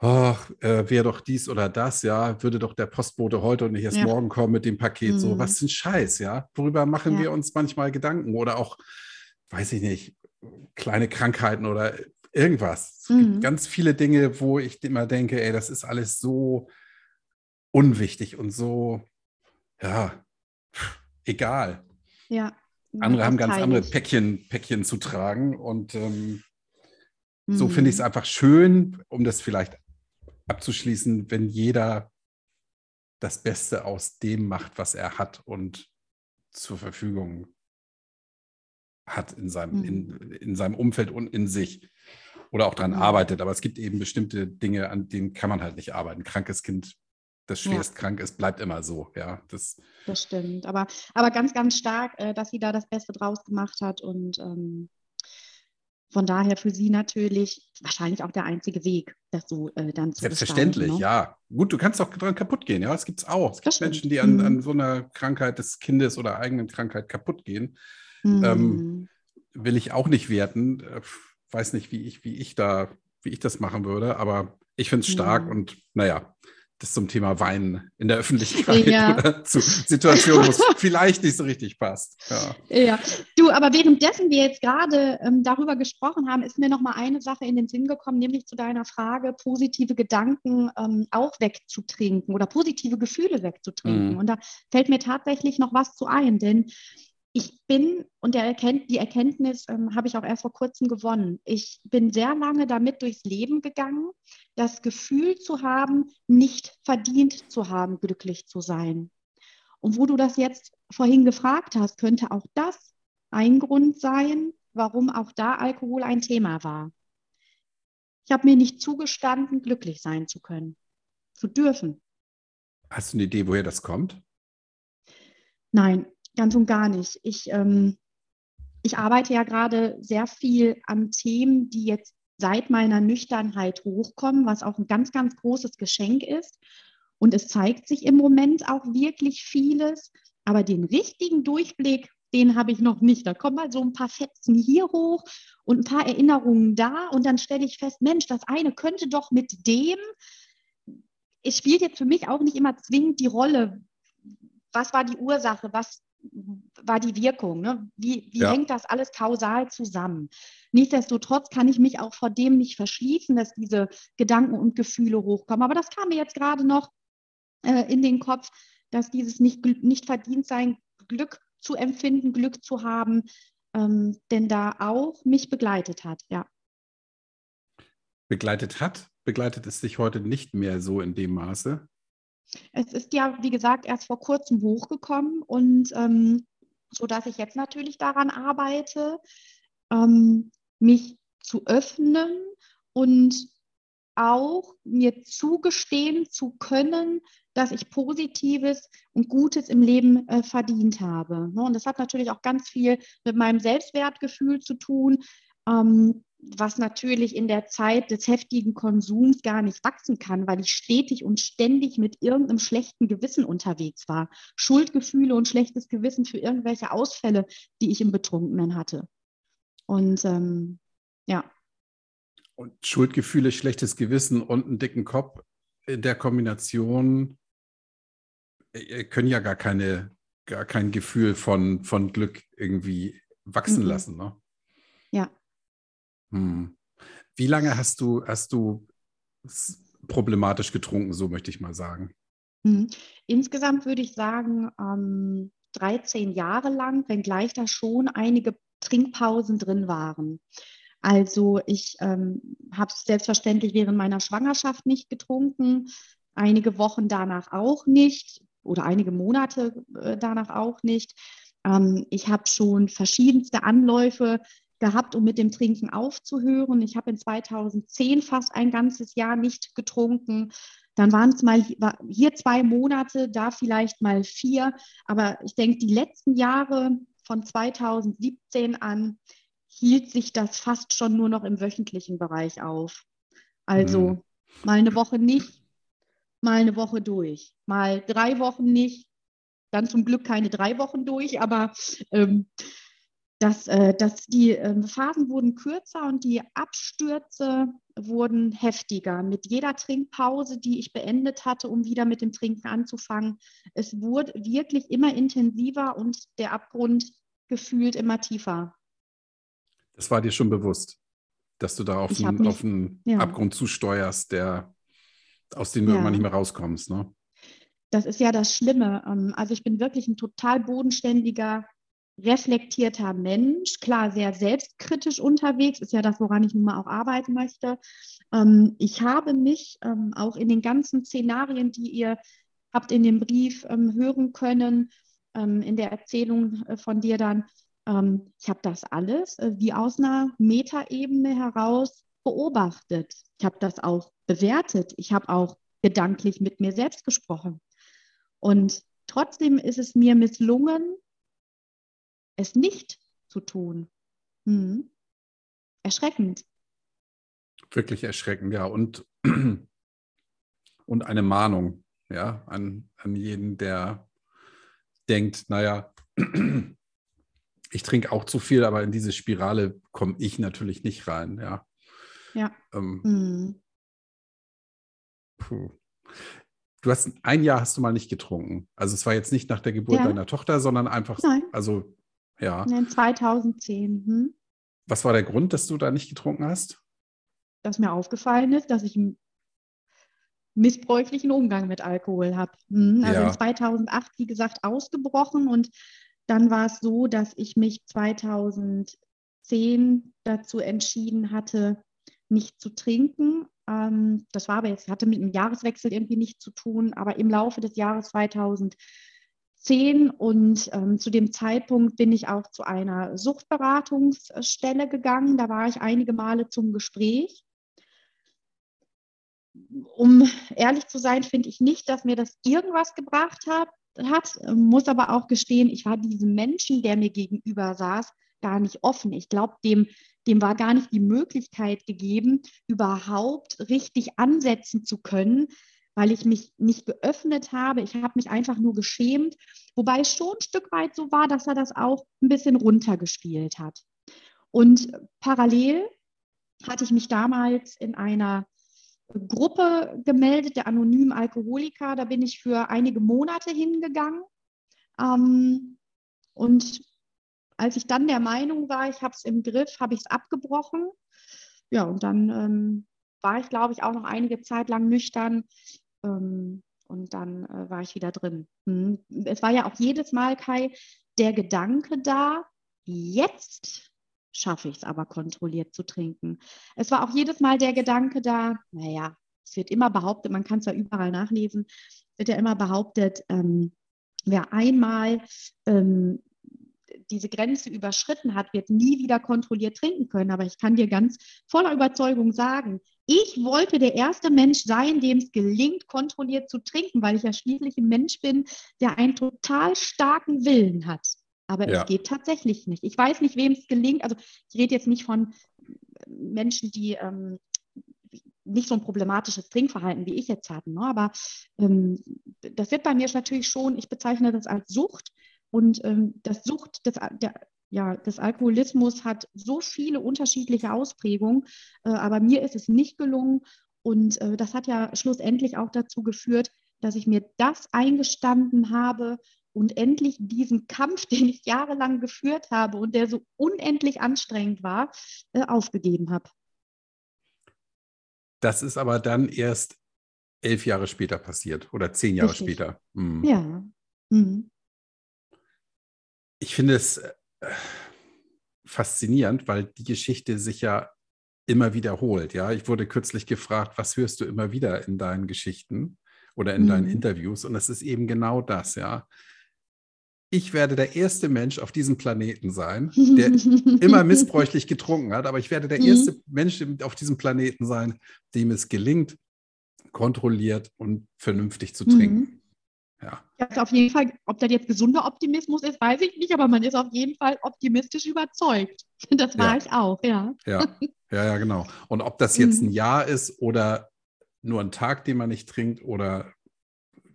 oh, äh, wäre doch dies oder das, ja, würde doch der Postbote heute und nicht erst ja. morgen kommen mit dem Paket. Mhm. So, was ist ein Scheiß, ja? Worüber machen ja. wir uns manchmal Gedanken? Oder auch, weiß ich nicht, kleine Krankheiten oder irgendwas. Es mhm. gibt ganz viele Dinge, wo ich immer denke, ey, das ist alles so unwichtig und so, ja, egal. Ja. Andere haben ganz andere Päckchen, Päckchen zu tragen. Und ähm, mhm. so finde ich es mhm. einfach schön, um das vielleicht abzuschließen, wenn jeder das Beste aus dem macht, was er hat und zur Verfügung hat in seinem, mhm. in, in seinem Umfeld und in sich oder auch daran mhm. arbeitet. Aber es gibt eben bestimmte Dinge, an denen kann man halt nicht arbeiten. Krankes Kind das schwerst ja. krank ist, bleibt immer so. Ja, das, das stimmt. Aber, aber ganz, ganz stark, äh, dass sie da das Beste draus gemacht hat und ähm, von daher für sie natürlich wahrscheinlich auch der einzige Weg, das so äh, dann zu Selbstverständlich, ne? ja. Gut, du kannst auch dran kaputt gehen, ja. Es gibt es auch. Es gibt Menschen, die an, mhm. an, so einer Krankheit des Kindes oder eigenen Krankheit kaputt gehen. Mhm. Ähm, will ich auch nicht werten. Äh, weiß nicht, wie ich, wie ich da, wie ich das machen würde, aber ich finde es stark mhm. und naja, das zum Thema Weinen in der Öffentlichkeit ja. oder zu Situationen, wo es vielleicht nicht so richtig passt. Ja. ja. du, aber währenddessen wir jetzt gerade ähm, darüber gesprochen haben, ist mir noch mal eine Sache in den Sinn gekommen, nämlich zu deiner Frage, positive Gedanken ähm, auch wegzutrinken oder positive Gefühle wegzutrinken. Mhm. Und da fällt mir tatsächlich noch was zu ein, denn ich bin, und Erkennt, die Erkenntnis ähm, habe ich auch erst vor kurzem gewonnen, ich bin sehr lange damit durchs Leben gegangen, das Gefühl zu haben, nicht verdient zu haben, glücklich zu sein. Und wo du das jetzt vorhin gefragt hast, könnte auch das ein Grund sein, warum auch da Alkohol ein Thema war. Ich habe mir nicht zugestanden, glücklich sein zu können, zu dürfen. Hast du eine Idee, woher das kommt? Nein, Ganz und gar nicht. Ich, ähm, ich arbeite ja gerade sehr viel an Themen, die jetzt seit meiner Nüchternheit hochkommen, was auch ein ganz, ganz großes Geschenk ist. Und es zeigt sich im Moment auch wirklich vieles. Aber den richtigen Durchblick, den habe ich noch nicht. Da kommen mal so ein paar Fetzen hier hoch und ein paar Erinnerungen da. Und dann stelle ich fest, Mensch, das eine könnte doch mit dem. Es spielt jetzt für mich auch nicht immer zwingend die Rolle, was war die Ursache, was war die Wirkung? Ne? Wie, wie ja. hängt das alles kausal zusammen? Nichtsdestotrotz kann ich mich auch vor dem nicht verschließen, dass diese Gedanken und Gefühle hochkommen. Aber das kam mir jetzt gerade noch äh, in den Kopf, dass dieses nicht, nicht verdient sein, Glück zu empfinden, Glück zu haben, ähm, denn da auch mich begleitet hat, ja. Begleitet hat? Begleitet es dich heute nicht mehr so in dem Maße? Es ist ja, wie gesagt, erst vor kurzem hochgekommen und ähm, so dass ich jetzt natürlich daran arbeite, ähm, mich zu öffnen und auch mir zugestehen zu können, dass ich Positives und Gutes im Leben äh, verdient habe. Ne? Und das hat natürlich auch ganz viel mit meinem Selbstwertgefühl zu tun. Ähm, was natürlich in der Zeit des heftigen Konsums gar nicht wachsen kann, weil ich stetig und ständig mit irgendeinem schlechten Gewissen unterwegs war. Schuldgefühle und schlechtes Gewissen für irgendwelche Ausfälle, die ich im Betrunkenen hatte. Und ähm, ja. Und Schuldgefühle, schlechtes Gewissen und einen dicken Kopf in der Kombination äh, können ja gar keine, gar kein Gefühl von, von Glück irgendwie wachsen mhm. lassen. Ne? Ja, hm. Wie lange hast du, hast du problematisch getrunken, so möchte ich mal sagen? Mhm. Insgesamt würde ich sagen, ähm, 13 Jahre lang, wenngleich da schon einige Trinkpausen drin waren. Also ich ähm, habe selbstverständlich während meiner Schwangerschaft nicht getrunken, einige Wochen danach auch nicht oder einige Monate äh, danach auch nicht. Ähm, ich habe schon verschiedenste Anläufe gehabt, um mit dem Trinken aufzuhören. Ich habe in 2010 fast ein ganzes Jahr nicht getrunken. Dann waren es mal hier zwei Monate, da vielleicht mal vier. Aber ich denke, die letzten Jahre von 2017 an hielt sich das fast schon nur noch im wöchentlichen Bereich auf. Also mhm. mal eine Woche nicht, mal eine Woche durch, mal drei Wochen nicht, dann zum Glück keine drei Wochen durch, aber ähm, dass, äh, dass die äh, Phasen wurden kürzer und die Abstürze wurden heftiger. Mit jeder Trinkpause, die ich beendet hatte, um wieder mit dem Trinken anzufangen, es wurde wirklich immer intensiver und der Abgrund gefühlt immer tiefer. Das war dir schon bewusst, dass du da auf, einen, mich, auf einen ja. Abgrund zusteuerst, der, aus dem du ja. irgendwann nicht mehr rauskommst. Ne? Das ist ja das Schlimme. Ähm, also ich bin wirklich ein total bodenständiger reflektierter Mensch, klar sehr selbstkritisch unterwegs, ist ja das, woran ich nun mal auch arbeiten möchte. Ähm, ich habe mich ähm, auch in den ganzen Szenarien, die ihr habt in dem Brief ähm, hören können, ähm, in der Erzählung äh, von dir dann, ähm, ich habe das alles äh, wie aus einer Metaebene heraus beobachtet. Ich habe das auch bewertet. Ich habe auch gedanklich mit mir selbst gesprochen. Und trotzdem ist es mir misslungen, es nicht zu tun. Hm. Erschreckend. Wirklich erschreckend, ja. Und, und eine Mahnung, ja, an, an jeden, der denkt, naja, ich trinke auch zu viel, aber in diese Spirale komme ich natürlich nicht rein, ja. Ja. Ähm, hm. Puh. Du hast ein Jahr hast du mal nicht getrunken. Also es war jetzt nicht nach der Geburt ja. deiner Tochter, sondern einfach, Nein. also ja. In 2010. Hm? Was war der Grund, dass du da nicht getrunken hast? Dass mir aufgefallen ist, dass ich einen missbräuchlichen Umgang mit Alkohol habe. Hm? Also ja. in 2008, wie gesagt, ausgebrochen und dann war es so, dass ich mich 2010 dazu entschieden hatte, nicht zu trinken. Ähm, das war aber jetzt, hatte mit dem Jahreswechsel irgendwie nichts zu tun, aber im Laufe des Jahres 2010 zehn und ähm, zu dem Zeitpunkt bin ich auch zu einer Suchtberatungsstelle gegangen. Da war ich einige Male zum Gespräch. Um ehrlich zu sein, finde ich nicht, dass mir das irgendwas gebracht hat, hat, muss aber auch gestehen, ich war diesem Menschen, der mir gegenüber saß, gar nicht offen. Ich glaube, dem, dem war gar nicht die Möglichkeit gegeben, überhaupt richtig ansetzen zu können, weil ich mich nicht geöffnet habe. Ich habe mich einfach nur geschämt, wobei es schon ein Stück weit so war, dass er das auch ein bisschen runtergespielt hat. Und parallel hatte ich mich damals in einer Gruppe gemeldet, der anonymen Alkoholiker. Da bin ich für einige Monate hingegangen. Ähm, und als ich dann der Meinung war, ich habe es im Griff, habe ich es abgebrochen. Ja, und dann ähm, war ich, glaube ich, auch noch einige Zeit lang nüchtern. Ähm, und dann äh, war ich wieder drin. Hm. Es war ja auch jedes Mal, Kai, der Gedanke da, jetzt schaffe ich es aber kontrolliert zu trinken. Es war auch jedes Mal der Gedanke da, naja, es wird immer behauptet, man kann es ja überall nachlesen, wird ja immer behauptet, ähm, wer einmal ähm, diese Grenze überschritten hat, wird nie wieder kontrolliert trinken können. Aber ich kann dir ganz voller Überzeugung sagen, ich wollte der erste Mensch sein, dem es gelingt, kontrolliert zu trinken, weil ich ja schließlich ein Mensch bin, der einen total starken Willen hat. Aber ja. es geht tatsächlich nicht. Ich weiß nicht, wem es gelingt. Also ich rede jetzt nicht von Menschen, die ähm, nicht so ein problematisches Trinkverhalten wie ich jetzt hatten. Ne? Aber ähm, das wird bei mir natürlich schon, ich bezeichne das als Sucht. Und ähm, das Sucht, das, der, ja, das Alkoholismus hat so viele unterschiedliche Ausprägungen, äh, aber mir ist es nicht gelungen. Und äh, das hat ja schlussendlich auch dazu geführt, dass ich mir das eingestanden habe und endlich diesen Kampf, den ich jahrelang geführt habe und der so unendlich anstrengend war, äh, aufgegeben habe. Das ist aber dann erst elf Jahre später passiert oder zehn Jahre Richtig. später. Mhm. Ja. Mhm. Ich finde es äh, faszinierend, weil die Geschichte sich ja immer wiederholt. Ja, ich wurde kürzlich gefragt, was hörst du immer wieder in deinen Geschichten oder in mhm. deinen Interviews? Und es ist eben genau das, ja. Ich werde der erste Mensch auf diesem Planeten sein, der immer missbräuchlich getrunken hat, aber ich werde der mhm. erste Mensch auf diesem Planeten sein, dem es gelingt, kontrolliert und vernünftig zu trinken. Mhm. Ja. Also auf jeden Fall, ob das jetzt gesunder Optimismus ist, weiß ich nicht, aber man ist auf jeden Fall optimistisch überzeugt. Das war ja. ich auch, ja. Ja, ja, ja, genau. Und ob das jetzt mhm. ein Jahr ist oder nur ein Tag, den man nicht trinkt oder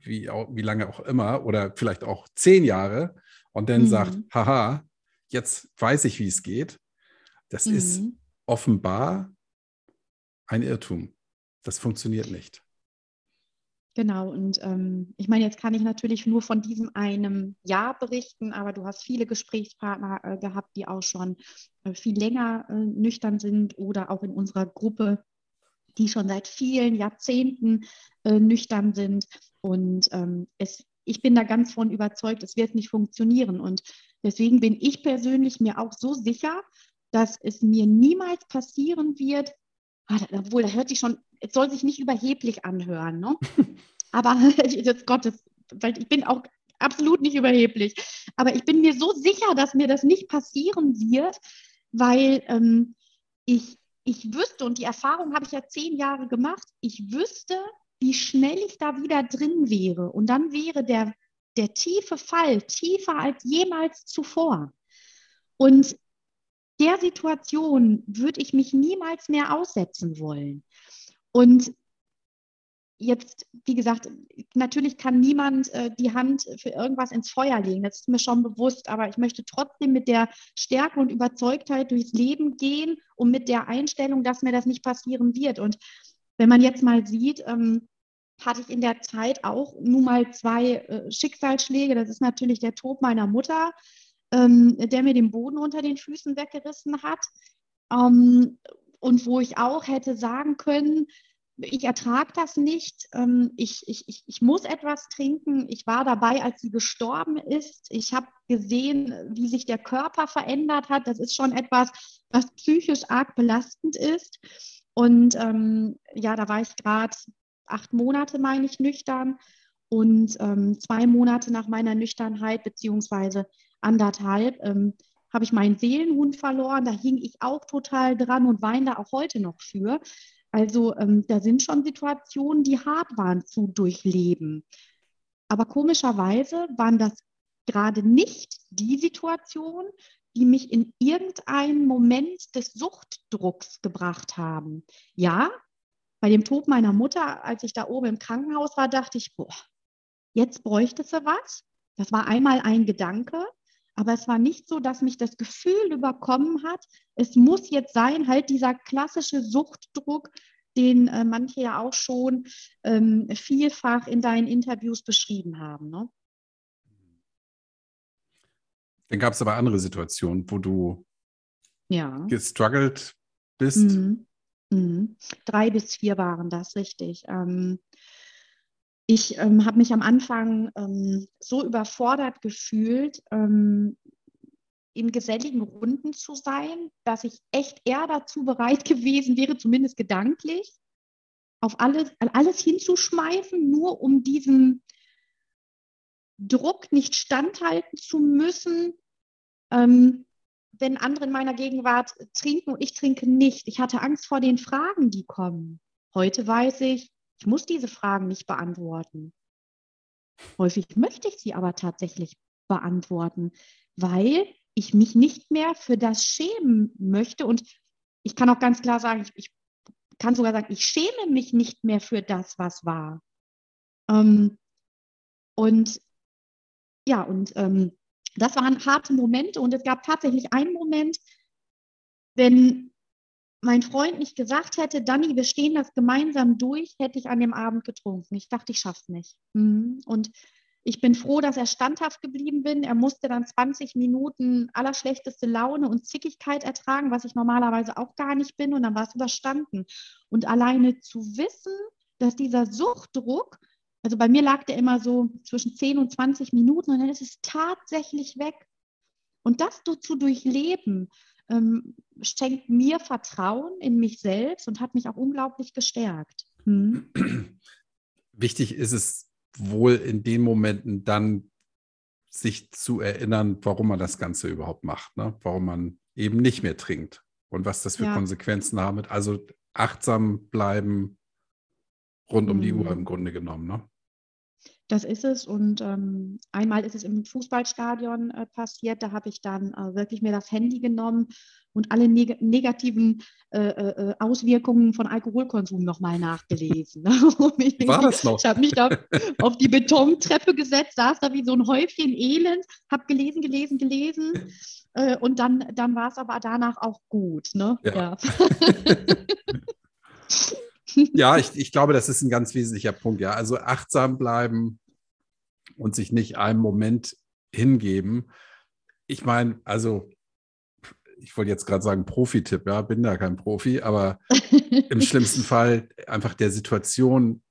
wie, wie lange auch immer oder vielleicht auch zehn Jahre und dann mhm. sagt, haha, jetzt weiß ich, wie es geht. Das mhm. ist offenbar ein Irrtum. Das funktioniert nicht. Genau, und ähm, ich meine, jetzt kann ich natürlich nur von diesem einem Jahr berichten, aber du hast viele Gesprächspartner äh, gehabt, die auch schon äh, viel länger äh, nüchtern sind oder auch in unserer Gruppe, die schon seit vielen Jahrzehnten äh, nüchtern sind. Und ähm, es, ich bin da ganz von überzeugt, es wird nicht funktionieren. Und deswegen bin ich persönlich mir auch so sicher, dass es mir niemals passieren wird, obwohl, da hört sich schon es soll sich nicht überheblich anhören, ne? aber das Gottes, weil ich bin auch absolut nicht überheblich. Aber ich bin mir so sicher, dass mir das nicht passieren wird, weil ähm, ich, ich wüsste, und die Erfahrung habe ich ja zehn Jahre gemacht, ich wüsste, wie schnell ich da wieder drin wäre. Und dann wäre der, der tiefe Fall tiefer als jemals zuvor. Und der Situation würde ich mich niemals mehr aussetzen wollen. Und jetzt, wie gesagt, natürlich kann niemand äh, die Hand für irgendwas ins Feuer legen, das ist mir schon bewusst, aber ich möchte trotzdem mit der Stärke und Überzeugtheit durchs Leben gehen und mit der Einstellung, dass mir das nicht passieren wird. Und wenn man jetzt mal sieht, ähm, hatte ich in der Zeit auch nun mal zwei äh, Schicksalsschläge. Das ist natürlich der Tod meiner Mutter, ähm, der mir den Boden unter den Füßen weggerissen hat. Ähm, und wo ich auch hätte sagen können, ich ertrage das nicht, ähm, ich, ich, ich, muss etwas trinken. Ich war dabei, als sie gestorben ist. Ich habe gesehen, wie sich der Körper verändert hat. Das ist schon etwas, was psychisch arg belastend ist. Und ähm, ja, da war ich gerade acht Monate, meine ich, nüchtern. Und ähm, zwei Monate nach meiner Nüchternheit, beziehungsweise anderthalb, ähm, habe ich meinen Seelenhund verloren. Da hing ich auch total dran und weine da auch heute noch für. Also ähm, da sind schon Situationen, die hart waren zu durchleben. Aber komischerweise waren das gerade nicht die Situationen, die mich in irgendeinen Moment des Suchtdrucks gebracht haben. Ja, bei dem Tod meiner Mutter, als ich da oben im Krankenhaus war, dachte ich, boah, jetzt bräuchte sie was. Das war einmal ein Gedanke. Aber es war nicht so, dass mich das Gefühl überkommen hat, es muss jetzt sein, halt dieser klassische Suchtdruck, den äh, manche ja auch schon ähm, vielfach in deinen Interviews beschrieben haben. Ne? Dann gab es aber andere Situationen, wo du ja. gestruggelt bist. Mhm. Mhm. Drei bis vier waren das, richtig. Ähm, ich ähm, habe mich am Anfang ähm, so überfordert gefühlt, ähm, in geselligen Runden zu sein, dass ich echt eher dazu bereit gewesen wäre, zumindest gedanklich, auf alles, alles hinzuschmeißen, nur um diesem Druck nicht standhalten zu müssen, ähm, wenn andere in meiner Gegenwart trinken und ich trinke nicht. Ich hatte Angst vor den Fragen, die kommen. Heute weiß ich, ich muss diese Fragen nicht beantworten. Häufig möchte ich sie aber tatsächlich beantworten, weil ich mich nicht mehr für das schämen möchte. Und ich kann auch ganz klar sagen, ich, ich kann sogar sagen, ich schäme mich nicht mehr für das, was war. Ähm, und ja, und ähm, das waren harte Momente. Und es gab tatsächlich einen Moment, wenn mein Freund nicht gesagt hätte, Dani, wir stehen das gemeinsam durch, hätte ich an dem Abend getrunken. Ich dachte, ich schaff's nicht. Mhm. Und Ich bin froh, dass er standhaft geblieben bin. Er musste dann 20 Minuten allerschlechteste Laune und Zickigkeit ertragen, was ich normalerweise auch gar nicht bin. Und dann war es überstanden. Und alleine zu wissen, dass dieser Suchtdruck, also bei mir lag der immer so zwischen 10 und 20 Minuten und dann ist es tatsächlich weg. Und das zu durchleben, ähm, schenkt mir Vertrauen in mich selbst und hat mich auch unglaublich gestärkt. Hm. Wichtig ist es wohl in den Momenten dann sich zu erinnern, warum man das Ganze überhaupt macht, ne? warum man eben nicht mehr trinkt und was das für ja. Konsequenzen haben. Also achtsam bleiben rund um die Uhr im. Grunde genommen. Ne? Das ist es. Und ähm, einmal ist es im Fußballstadion äh, passiert. Da habe ich dann äh, wirklich mir das Handy genommen und alle neg negativen äh, äh, äh Auswirkungen von Alkoholkonsum nochmal nachgelesen. War das noch? Ich habe mich da auf die Betontreppe gesetzt, saß da wie so ein Häufchen Elend, habe gelesen, gelesen, gelesen. Äh, und dann, dann war es aber danach auch gut. Ne? Ja. ja. ja, ich, ich glaube, das ist ein ganz wesentlicher Punkt. Ja, also achtsam bleiben und sich nicht einem Moment hingeben. Ich meine, also ich wollte jetzt gerade sagen Profi-Tipp, ja, bin da kein Profi, aber im schlimmsten Fall einfach der Situation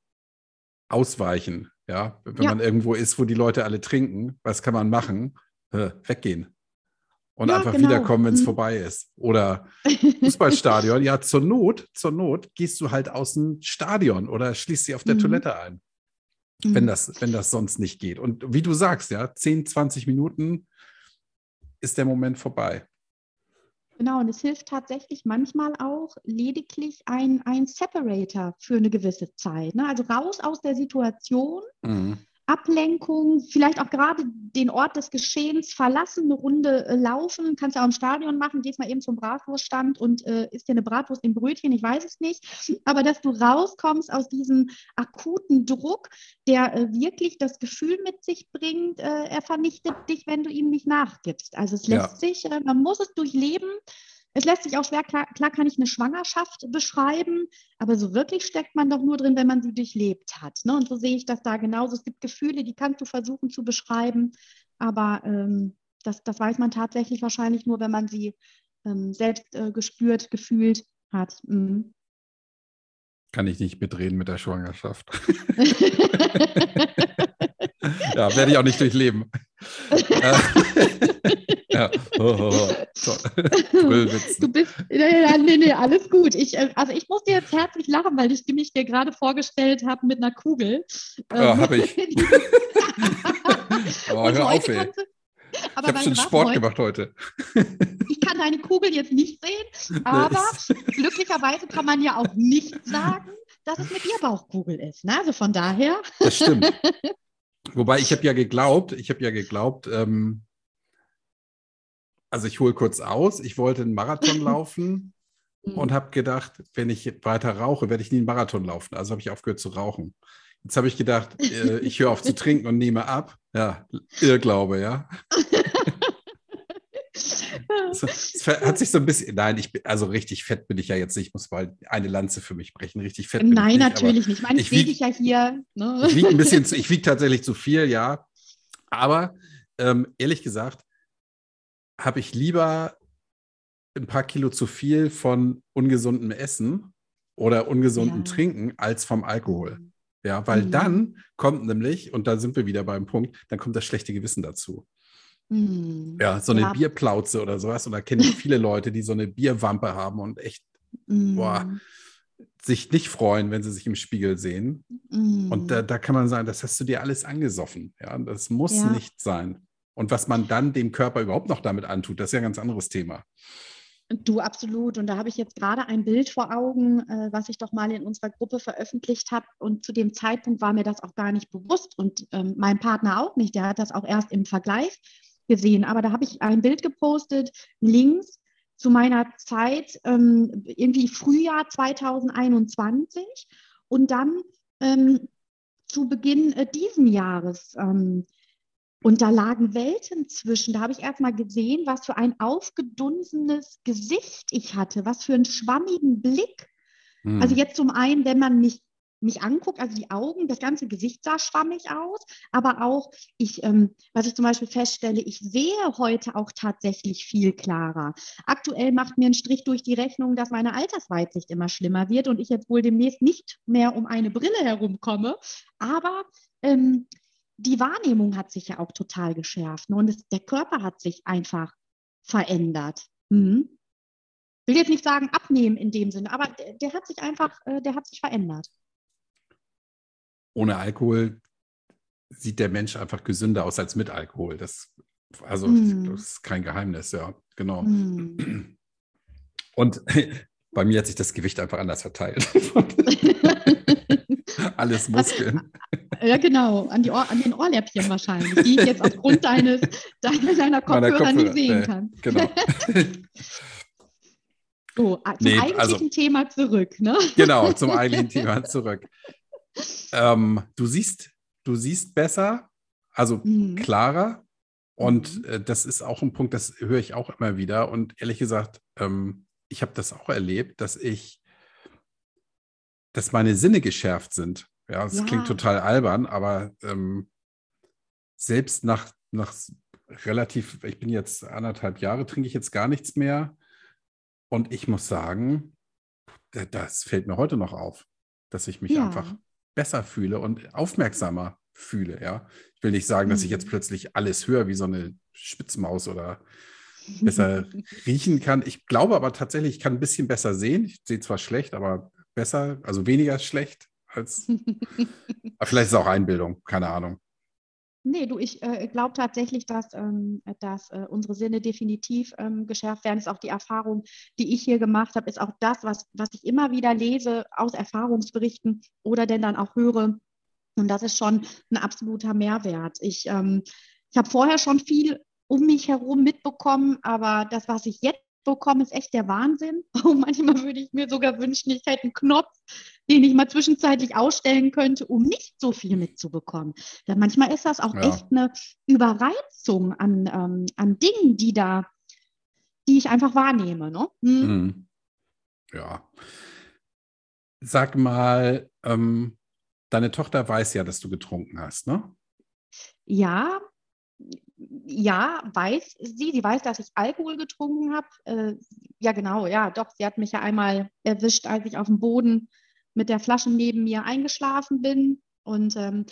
ausweichen. Ja, wenn ja. man irgendwo ist, wo die Leute alle trinken, was kann man machen? Äh, weggehen und ja, einfach genau. wiederkommen, wenn es mhm. vorbei ist. Oder Fußballstadion, ja, zur Not, zur Not gehst du halt aus dem Stadion oder schließt sie auf der mhm. Toilette ein. Mhm. Wenn, das, wenn das sonst nicht geht. Und wie du sagst, ja, 10, 20 Minuten ist der Moment vorbei. Genau, und es hilft tatsächlich manchmal auch lediglich ein, ein Separator für eine gewisse Zeit. Ne? Also raus aus der Situation, mhm. Ablenkung, vielleicht auch gerade den Ort des Geschehens verlassen, eine Runde äh, laufen, kannst ja auch im Stadion machen, gehst mal eben zum Bratwurststand und äh, isst dir eine Bratwurst im Brötchen, ich weiß es nicht, aber dass du rauskommst aus diesem akuten Druck, der äh, wirklich das Gefühl mit sich bringt, äh, er vernichtet dich, wenn du ihm nicht nachgibst. Also es lässt ja. sich, äh, man muss es durchleben, es lässt sich auch schwer, klar, klar, kann ich eine Schwangerschaft beschreiben, aber so wirklich steckt man doch nur drin, wenn man sie durchlebt hat. Ne? Und so sehe ich das da genauso. Es gibt Gefühle, die kannst du versuchen zu beschreiben, aber ähm, das, das weiß man tatsächlich wahrscheinlich nur, wenn man sie ähm, selbst äh, gespürt, gefühlt hat. Mhm. Kann ich nicht mitreden mit der Schwangerschaft. ja, werde ich auch nicht durchleben. Ja. Oh, oh, du bist, ja, nee, nee, alles gut. Ich, äh, also ich muss dir jetzt herzlich lachen, weil ich mich dir gerade vorgestellt habe mit einer Kugel. Ja, ähm, habe ich. oh, hör auf, ey. ich habe schon Sport heute, gemacht heute. ich kann deine Kugel jetzt nicht sehen, aber glücklicherweise kann man ja auch nicht sagen, dass es eine Bierbauchkugel ist. Ne? Also von daher. Das stimmt. Wobei ich habe ja geglaubt, ich habe ja geglaubt, ähm, also ich hole kurz aus, ich wollte einen Marathon laufen und habe gedacht, wenn ich weiter rauche, werde ich nie einen Marathon laufen. Also habe ich aufgehört zu rauchen. Jetzt habe ich gedacht, äh, ich höre auf zu trinken und nehme ab. Ja, Irrglaube, ja. Es hat sich so ein bisschen, nein, ich bin, also richtig fett bin ich ja jetzt nicht, ich muss mal eine Lanze für mich brechen, richtig fett. Nein, ich natürlich nicht. Ich meine, ich wiege dich ja hier. Ne? Ich wiege ein bisschen, ich wiege tatsächlich zu viel, ja. Aber ähm, ehrlich gesagt, habe ich lieber ein paar Kilo zu viel von ungesundem Essen oder ungesundem ja. Trinken als vom Alkohol. Mhm. Ja, weil mhm. dann kommt nämlich, und da sind wir wieder beim Punkt, dann kommt das schlechte Gewissen dazu. Mhm. Ja, so eine ja. Bierplauze oder sowas. Und da kenne ich viele Leute, die so eine Bierwampe haben und echt, mhm. boah, sich nicht freuen, wenn sie sich im Spiegel sehen. Mhm. Und da, da, kann man sagen, das hast du dir alles angesoffen. Ja, das muss ja. nicht sein. Und was man dann dem Körper überhaupt noch damit antut, das ist ja ein ganz anderes Thema. Du absolut. Und da habe ich jetzt gerade ein Bild vor Augen, äh, was ich doch mal in unserer Gruppe veröffentlicht habe. Und zu dem Zeitpunkt war mir das auch gar nicht bewusst und ähm, mein Partner auch nicht. Der hat das auch erst im Vergleich gesehen. Aber da habe ich ein Bild gepostet, links zu meiner Zeit, ähm, irgendwie Frühjahr 2021. Und dann ähm, zu Beginn äh, diesen Jahres. Ähm, und da lagen Welten zwischen. Da habe ich erst mal gesehen, was für ein aufgedunsenes Gesicht ich hatte, was für einen schwammigen Blick. Mhm. Also jetzt zum einen, wenn man mich mich angucke, also die Augen, das ganze Gesicht sah schwammig aus, aber auch ich, ähm, was ich zum Beispiel feststelle, ich sehe heute auch tatsächlich viel klarer. Aktuell macht mir ein Strich durch die Rechnung, dass meine Altersweitsicht immer schlimmer wird und ich jetzt wohl demnächst nicht mehr um eine Brille herumkomme, aber ähm, die Wahrnehmung hat sich ja auch total geschärft ne? und es, der Körper hat sich einfach verändert. Mhm. Ich will jetzt nicht sagen abnehmen in dem Sinne, aber der, der hat sich einfach, äh, der hat sich verändert ohne Alkohol sieht der Mensch einfach gesünder aus als mit Alkohol. Das, also, mm. das ist kein Geheimnis, ja, genau. Mm. Und bei mir hat sich das Gewicht einfach anders verteilt. Alles Muskeln. Ja, genau, an, die Ohr, an den Ohrläppchen wahrscheinlich, die ich jetzt aufgrund deines, deiner, deiner Kopfhörer, Kopfhörer nicht sehen äh, kann. Genau. so, zum nee, eigentlichen also, Thema zurück, ne? Genau, zum eigentlichen Thema zurück ähm, du siehst, du siehst besser, also mhm. klarer. Und mhm. äh, das ist auch ein Punkt, das höre ich auch immer wieder. Und ehrlich gesagt, ähm, ich habe das auch erlebt, dass ich, dass meine Sinne geschärft sind. Ja, das ja. klingt total albern, aber ähm, selbst nach, nach relativ, ich bin jetzt anderthalb Jahre, trinke ich jetzt gar nichts mehr. Und ich muss sagen, das fällt mir heute noch auf, dass ich mich ja. einfach besser fühle und aufmerksamer fühle. Ja, ich will nicht sagen, dass ich jetzt mhm. plötzlich alles höre wie so eine Spitzmaus oder besser riechen kann. Ich glaube aber tatsächlich, ich kann ein bisschen besser sehen. Ich sehe zwar schlecht, aber besser, also weniger schlecht als. vielleicht ist es auch Einbildung, keine Ahnung. Nee, du, ich äh, glaube tatsächlich, dass, ähm, dass äh, unsere Sinne definitiv ähm, geschärft werden. Das ist auch die Erfahrung, die ich hier gemacht habe, ist auch das, was, was ich immer wieder lese aus Erfahrungsberichten oder denn dann auch höre. Und das ist schon ein absoluter Mehrwert. Ich, ähm, ich habe vorher schon viel um mich herum mitbekommen, aber das, was ich jetzt bekomme, ist echt der Wahnsinn. Und manchmal würde ich mir sogar wünschen, ich hätte einen Knopf, den ich mal zwischenzeitlich ausstellen könnte, um nicht so viel mitzubekommen. Denn manchmal ist das auch ja. echt eine Überreizung an, ähm, an Dingen, die da, die ich einfach wahrnehme. Ne? Hm. Mhm. Ja. Sag mal, ähm, deine Tochter weiß ja, dass du getrunken hast, ne? Ja, ja, weiß sie. Sie weiß, dass ich Alkohol getrunken habe. Äh, ja, genau, ja, doch. Sie hat mich ja einmal erwischt, als ich auf dem Boden mit der Flasche neben mir eingeschlafen bin. Und ähm,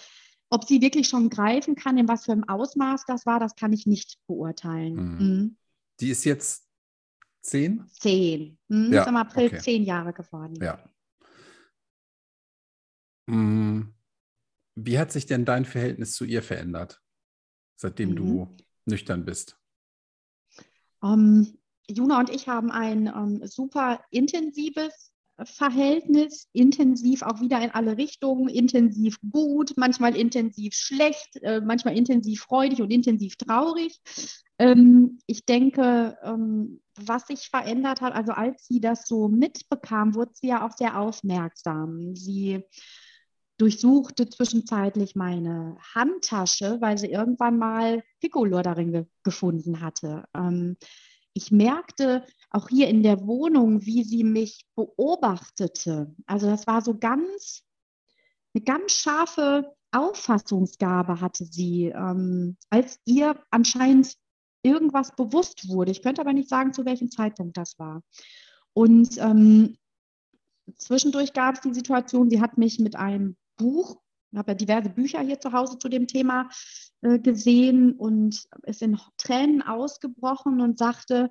ob sie wirklich schon greifen kann, in was für einem Ausmaß das war, das kann ich nicht beurteilen. Mhm. Mhm. Die ist jetzt zehn? Zehn. Mhm, ja, ist im April okay. zehn Jahre geworden. Ja. Mhm. Wie hat sich denn dein Verhältnis zu ihr verändert, seitdem mhm. du nüchtern bist? Um, ähm, Juna und ich haben ein um, ähm, super intensives Verhältnis, intensiv auch wieder in alle Richtungen, intensiv gut, manchmal intensiv schlecht, äh, manchmal intensiv freudig und intensiv traurig. Ähm, ich denke, ähm, was sich verändert hat, also als sie das so mitbekam, wurde sie ja auch sehr aufmerksam. Sie durchsuchte zwischenzeitlich meine Handtasche, weil sie irgendwann mal Piccolo darin ge gefunden hatte. Ähm, ich merkte auch hier in der Wohnung, wie sie mich beobachtete. Also das war so ganz, eine ganz scharfe Auffassungsgabe hatte sie, ähm, als ihr anscheinend irgendwas bewusst wurde. Ich könnte aber nicht sagen, zu welchem Zeitpunkt das war. Und ähm, zwischendurch gab es die Situation, sie hat mich mit einem Buch ich habe ja diverse Bücher hier zu Hause zu dem Thema äh, gesehen und ist in Tränen ausgebrochen und sagte,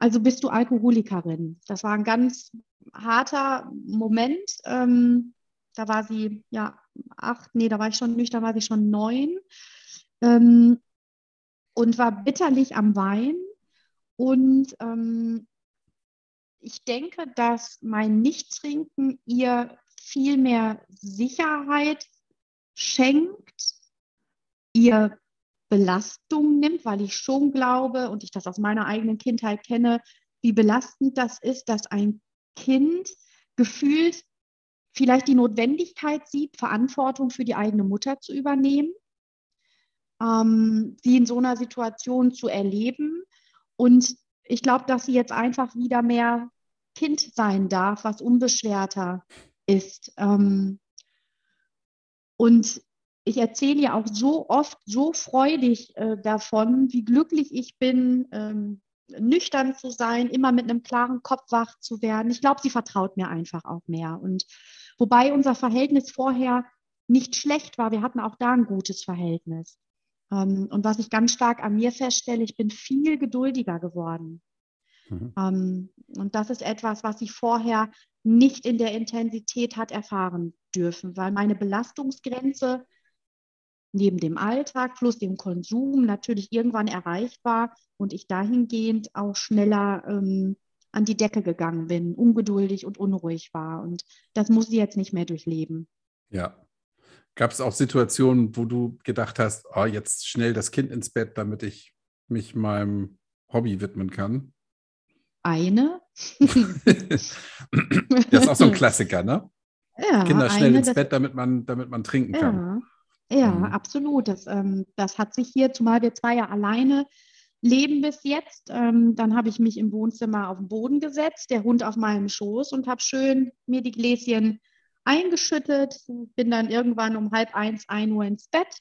also bist du Alkoholikerin. Das war ein ganz harter Moment. Ähm, da war sie ja acht, nee, da war ich schon nicht, da war sie schon neun ähm, und war bitterlich am Wein. Und ähm, ich denke, dass mein Nichttrinken ihr viel mehr Sicherheit schenkt, ihr Belastung nimmt, weil ich schon glaube und ich das aus meiner eigenen Kindheit kenne, wie belastend das ist, dass ein Kind gefühlt vielleicht die Notwendigkeit sieht, Verantwortung für die eigene Mutter zu übernehmen, ähm, sie in so einer Situation zu erleben. Und ich glaube, dass sie jetzt einfach wieder mehr Kind sein darf, was unbeschwerter ist. Ähm, Und ich erzähle ja auch so oft, so freudig äh, davon, wie glücklich ich bin, ähm, nüchtern zu sein, immer mit einem klaren Kopf wach zu werden. Ich glaube, sie vertraut mir einfach auch mehr. Und wobei unser Verhältnis vorher nicht schlecht war, wir hatten auch da ein gutes Verhältnis. Ähm, und was ich ganz stark an mir feststelle, ich bin viel geduldiger geworden. Mhm. Ähm, und das ist etwas, was ich vorher nicht in der Intensität hat erfahren dürfen, weil meine Belastungsgrenze neben dem Alltag plus dem Konsum natürlich irgendwann erreicht war und ich dahingehend auch schneller ähm, an die Decke gegangen bin, ungeduldig und unruhig war. Und das muss sie jetzt nicht mehr durchleben. Ja. Gab es auch Situationen, wo du gedacht hast, oh, jetzt schnell das Kind ins Bett, damit ich mich meinem Hobby widmen kann? Eine. das ist auch so ein Klassiker, ne? Ja, Kinder schnell eine, ins Bett, damit man, damit man trinken kann. Ja. Ja, mhm. absolut. Das, ähm, das hat sich hier, zumal wir zwei ja alleine leben bis jetzt. Ähm, dann habe ich mich im Wohnzimmer auf den Boden gesetzt, der Hund auf meinem Schoß und habe schön mir die Gläschen eingeschüttet. Bin dann irgendwann um halb eins, ein Uhr ins Bett.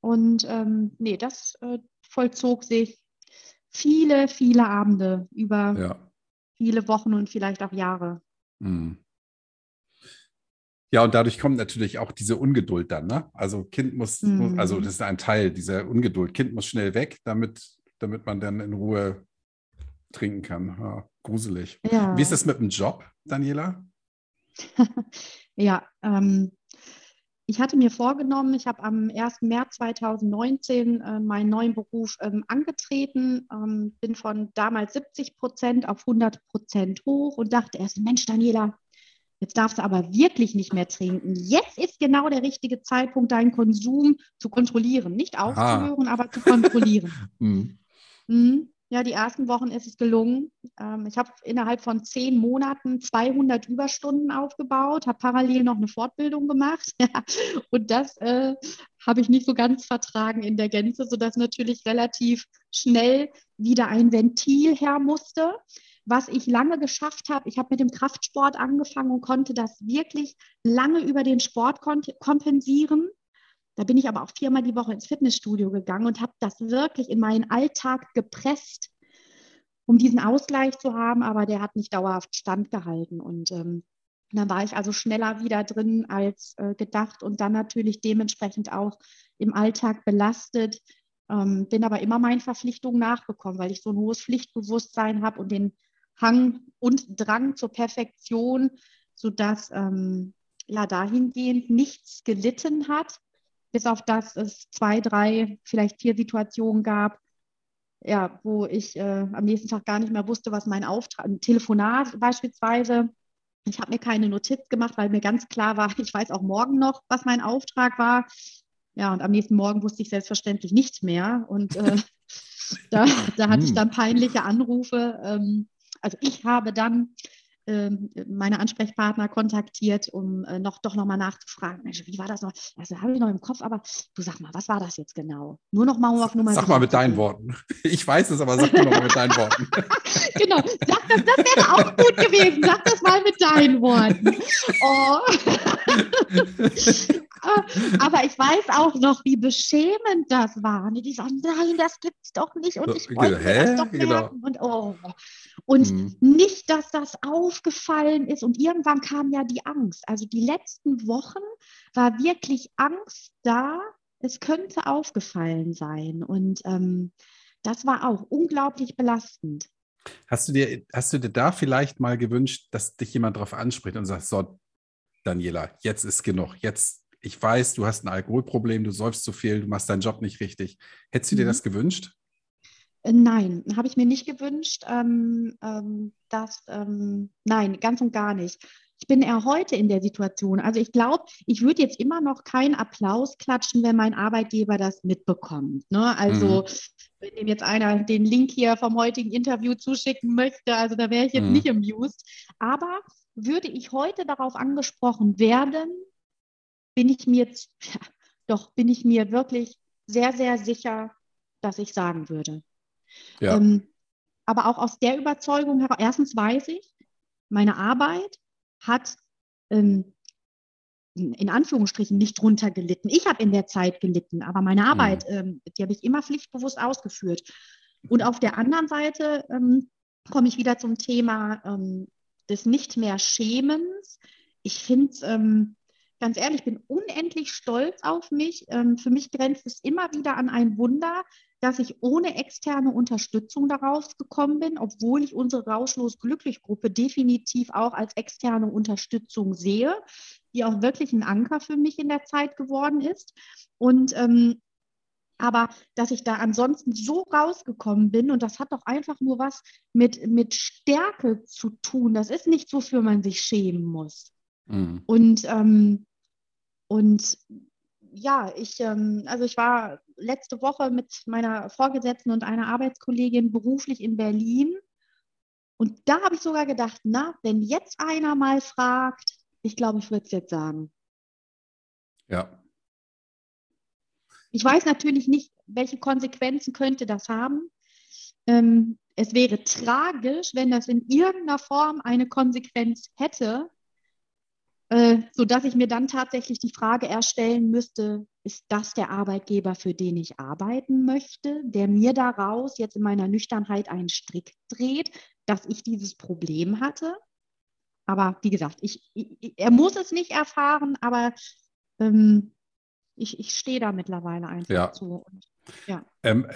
Und ähm, nee, das äh, vollzog sich viele, viele Abende über ja. viele Wochen und vielleicht auch Jahre. Mhm. Ja, und dadurch kommt natürlich auch diese Ungeduld dann. Ne? Also Kind muss, mhm. muss, also das ist ein Teil dieser Ungeduld. Kind muss schnell weg, damit, damit man dann in Ruhe trinken kann. Ja, gruselig. Ja. Wie ist das mit dem Job, Daniela? ja, ähm, ich hatte mir vorgenommen, ich habe am 1. März 2019 äh, meinen neuen Beruf ähm, angetreten, ähm, bin von damals 70 Prozent auf 100 Prozent hoch und dachte erst, Mensch, Daniela, Jetzt darfst du aber wirklich nicht mehr trinken. Jetzt ist genau der richtige Zeitpunkt, deinen Konsum zu kontrollieren. Nicht aufzuhören, ah. aber zu kontrollieren. mhm. Mhm. Ja, die ersten Wochen ist es gelungen. Ähm, ich habe innerhalb von zehn Monaten 200 Überstunden aufgebaut, habe parallel noch eine Fortbildung gemacht. und das äh, habe ich nicht so ganz vertragen in der Gänze, sodass natürlich relativ schnell wieder ein Ventil her musste was ich lange geschafft habe. Ich habe mit dem Kraftsport angefangen und konnte das wirklich lange über den Sport kompensieren. Da bin ich aber auch viermal die Woche ins Fitnessstudio gegangen und habe das wirklich in meinen Alltag gepresst, um diesen Ausgleich zu haben, aber der hat nicht dauerhaft standgehalten. Und ähm, dann war ich also schneller wieder drin als äh, gedacht und dann natürlich dementsprechend auch im Alltag belastet. Ähm, bin aber immer meinen Verpflichtungen nachgekommen, weil ich so ein hohes Pflichtbewusstsein habe und den Hang und Drang zur Perfektion, sodass ähm, ja dahingehend nichts gelitten hat, bis auf das es zwei, drei, vielleicht vier Situationen gab, ja, wo ich äh, am nächsten Tag gar nicht mehr wusste, was mein Auftrag, ein Telefonat beispielsweise. Ich habe mir keine Notiz gemacht, weil mir ganz klar war, ich weiß auch morgen noch, was mein Auftrag war. Ja, und am nächsten Morgen wusste ich selbstverständlich nichts mehr. Und äh, da, da hatte ich hm. dann peinliche Anrufe. Ähm, also ich habe dann meine Ansprechpartner kontaktiert, um äh, noch doch nochmal nachzufragen. Mensch, wie war das noch? Also habe ich noch im Kopf, aber du sag mal, was war das jetzt genau? Nur noch mal auf Nummer Sag mal mit deinen Worten. Ich weiß es, aber sag nur mal mit deinen Worten. genau, sag das, das wäre auch gut gewesen. Sag das mal mit deinen Worten. Oh. aber ich weiß auch noch, wie beschämend das war. Die sagen, nein, das gibt's doch nicht und ich wollte Hä? das doch genau. Und, oh. und mhm. nicht, dass das aufgefallen ist. Und irgendwann kam ja die Angst. Also die letzten Wochen war wirklich Angst da, es könnte aufgefallen sein. Und ähm, das war auch unglaublich belastend. Hast du, dir, hast du dir da vielleicht mal gewünscht, dass dich jemand darauf anspricht und sagt, so, Daniela, jetzt ist genug, jetzt ich weiß, du hast ein Alkoholproblem, du säufst zu viel, du machst deinen Job nicht richtig. Hättest du dir mhm. das gewünscht? Nein, habe ich mir nicht gewünscht. Ähm, ähm, das, ähm, nein, ganz und gar nicht. Ich bin eher heute in der Situation. Also ich glaube, ich würde jetzt immer noch keinen Applaus klatschen, wenn mein Arbeitgeber das mitbekommt. Ne? Also mhm. wenn ihm jetzt einer den Link hier vom heutigen Interview zuschicken möchte, also da wäre ich jetzt mhm. nicht amused. Aber würde ich heute darauf angesprochen werden, bin ich mir, doch bin ich mir wirklich sehr, sehr sicher, dass ich sagen würde. Ja. Ähm, aber auch aus der Überzeugung heraus, erstens weiß ich, meine Arbeit hat ähm, in Anführungsstrichen nicht drunter gelitten. Ich habe in der Zeit gelitten, aber meine Arbeit, mhm. ähm, die habe ich immer pflichtbewusst ausgeführt. Und auf der anderen Seite ähm, komme ich wieder zum Thema ähm, des nicht mehr Schämens. Ich finde ähm, ganz ehrlich, ich bin unendlich stolz auf mich. Ähm, für mich grenzt es immer wieder an ein Wunder, dass ich ohne externe Unterstützung daraus gekommen bin, obwohl ich unsere Rauschlos Glücklich Gruppe definitiv auch als externe Unterstützung sehe, die auch wirklich ein Anker für mich in der Zeit geworden ist. Und ähm, aber dass ich da ansonsten so rausgekommen bin und das hat doch einfach nur was mit, mit Stärke zu tun. Das ist nichts, wofür man sich schämen muss. Mhm. Und ähm, und ja, ich, ähm, also ich war letzte Woche mit meiner Vorgesetzten und einer Arbeitskollegin beruflich in Berlin. Und da habe ich sogar gedacht, na, wenn jetzt einer mal fragt, ich glaube, ich würde es jetzt sagen. Ja. Ich weiß natürlich nicht, welche Konsequenzen könnte das haben. Ähm, es wäre tragisch, wenn das in irgendeiner Form eine Konsequenz hätte. Äh, sodass ich mir dann tatsächlich die Frage erstellen müsste, ist das der Arbeitgeber, für den ich arbeiten möchte, der mir daraus jetzt in meiner Nüchternheit einen Strick dreht, dass ich dieses Problem hatte? Aber wie gesagt, ich, ich, er muss es nicht erfahren, aber ähm, ich, ich stehe da mittlerweile einfach ja. zu. Und, ja. Ähm,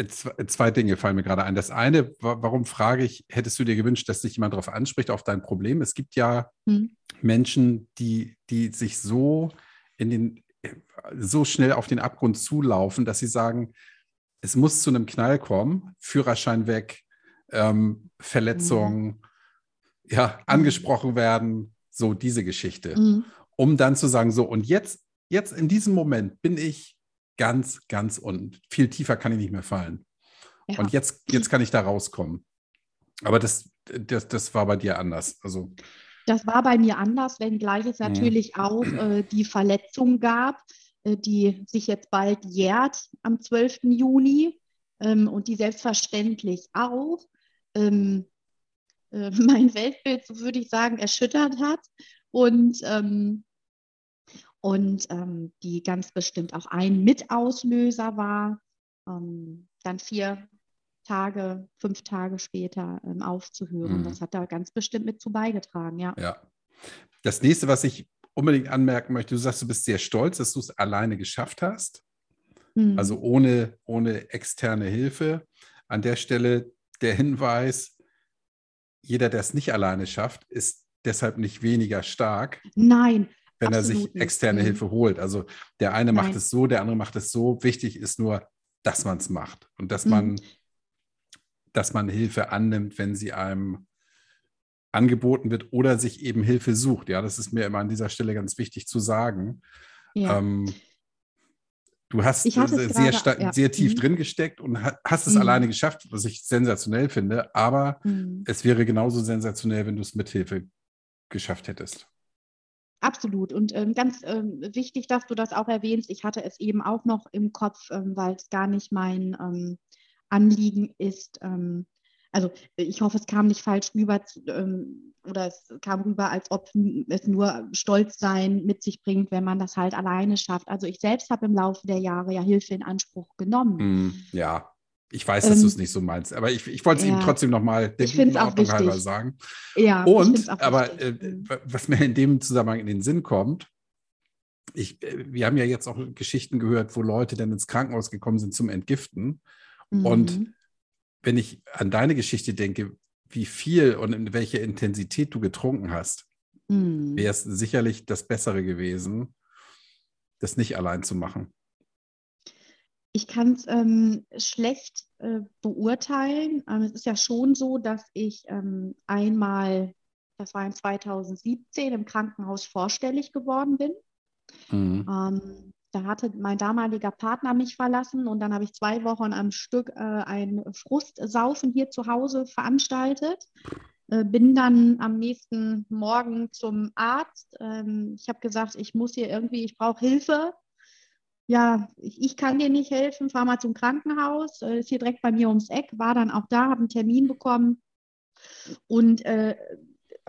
zwei Dinge fallen mir gerade ein. Das eine, warum frage ich, hättest du dir gewünscht, dass dich jemand darauf anspricht, auf dein Problem? Es gibt ja hm. Menschen, die, die sich so in den so schnell auf den Abgrund zulaufen, dass sie sagen, es muss zu einem Knall kommen, Führerschein weg, ähm, Verletzung, mhm. ja, angesprochen werden, so diese Geschichte. Mhm. Um dann zu sagen, so, und jetzt, jetzt in diesem Moment bin ich ganz, ganz unten. Viel tiefer kann ich nicht mehr fallen. Ja. Und jetzt, jetzt kann ich da rauskommen. Aber das, das, das war bei dir anders. Also das war bei mir anders, wenngleich es natürlich ja. auch äh, die Verletzung gab, äh, die sich jetzt bald jährt am 12. Juni ähm, und die selbstverständlich auch ähm, äh, mein Weltbild, so würde ich sagen, erschüttert hat. Und, ähm, und ähm, die ganz bestimmt auch ein Mitauslöser war. Ähm, dann vier Tage, fünf Tage später ähm, aufzuhören. Mhm. Das hat da ganz bestimmt mit zu beigetragen, ja. Ja. Das nächste, was ich unbedingt anmerken möchte, du sagst, du bist sehr stolz, dass du es alleine geschafft hast. Mhm. Also ohne, ohne externe Hilfe. An der Stelle der Hinweis, jeder, der es nicht alleine schafft, ist deshalb nicht weniger stark. Nein. Wenn er sich externe nicht. Mhm. Hilfe holt. Also der eine Nein. macht es so, der andere macht es so. Wichtig ist nur, dass man es macht und dass man mhm dass man Hilfe annimmt, wenn sie einem angeboten wird oder sich eben Hilfe sucht. Ja, das ist mir immer an dieser Stelle ganz wichtig zu sagen. Ja. Ähm, du hast sehr, gerade, ja. sehr tief mhm. drin gesteckt und hast es mhm. alleine geschafft, was ich sensationell finde, aber mhm. es wäre genauso sensationell, wenn du es mit Hilfe geschafft hättest. Absolut. Und ähm, ganz ähm, wichtig, dass du das auch erwähnst. Ich hatte es eben auch noch im Kopf, ähm, weil es gar nicht mein ähm, Anliegen ist, ähm, also ich hoffe, es kam nicht falsch rüber ähm, oder es kam rüber, als ob es nur Stolzsein mit sich bringt, wenn man das halt alleine schafft. Also ich selbst habe im Laufe der Jahre ja Hilfe in Anspruch genommen. Mm, ja, ich weiß, dass ähm, du es nicht so meinst, aber ich, ich wollte es ja, ihm trotzdem nochmal der guten Ordnung halber sagen. Ja, Und, aber äh, was mir in dem Zusammenhang in den Sinn kommt, ich, äh, wir haben ja jetzt auch Geschichten gehört, wo Leute dann ins Krankenhaus gekommen sind zum Entgiften Mhm. Und wenn ich an deine Geschichte denke, wie viel und in welcher Intensität du getrunken hast, mhm. wäre es sicherlich das Bessere gewesen, das nicht allein zu machen. Ich kann es ähm, schlecht äh, beurteilen. Ähm, es ist ja schon so, dass ich ähm, einmal, das war in 2017, im Krankenhaus vorstellig geworden bin. Mhm. Ähm, da hatte mein damaliger Partner mich verlassen und dann habe ich zwei Wochen am Stück äh, ein Frustsaufen hier zu Hause veranstaltet. Äh, bin dann am nächsten Morgen zum Arzt. Ähm, ich habe gesagt, ich muss hier irgendwie, ich brauche Hilfe. Ja, ich, kann dir nicht helfen, fahr mal zum Krankenhaus. Äh, ist hier direkt bei mir ums Eck, war dann auch da, habe einen Termin bekommen. Und äh,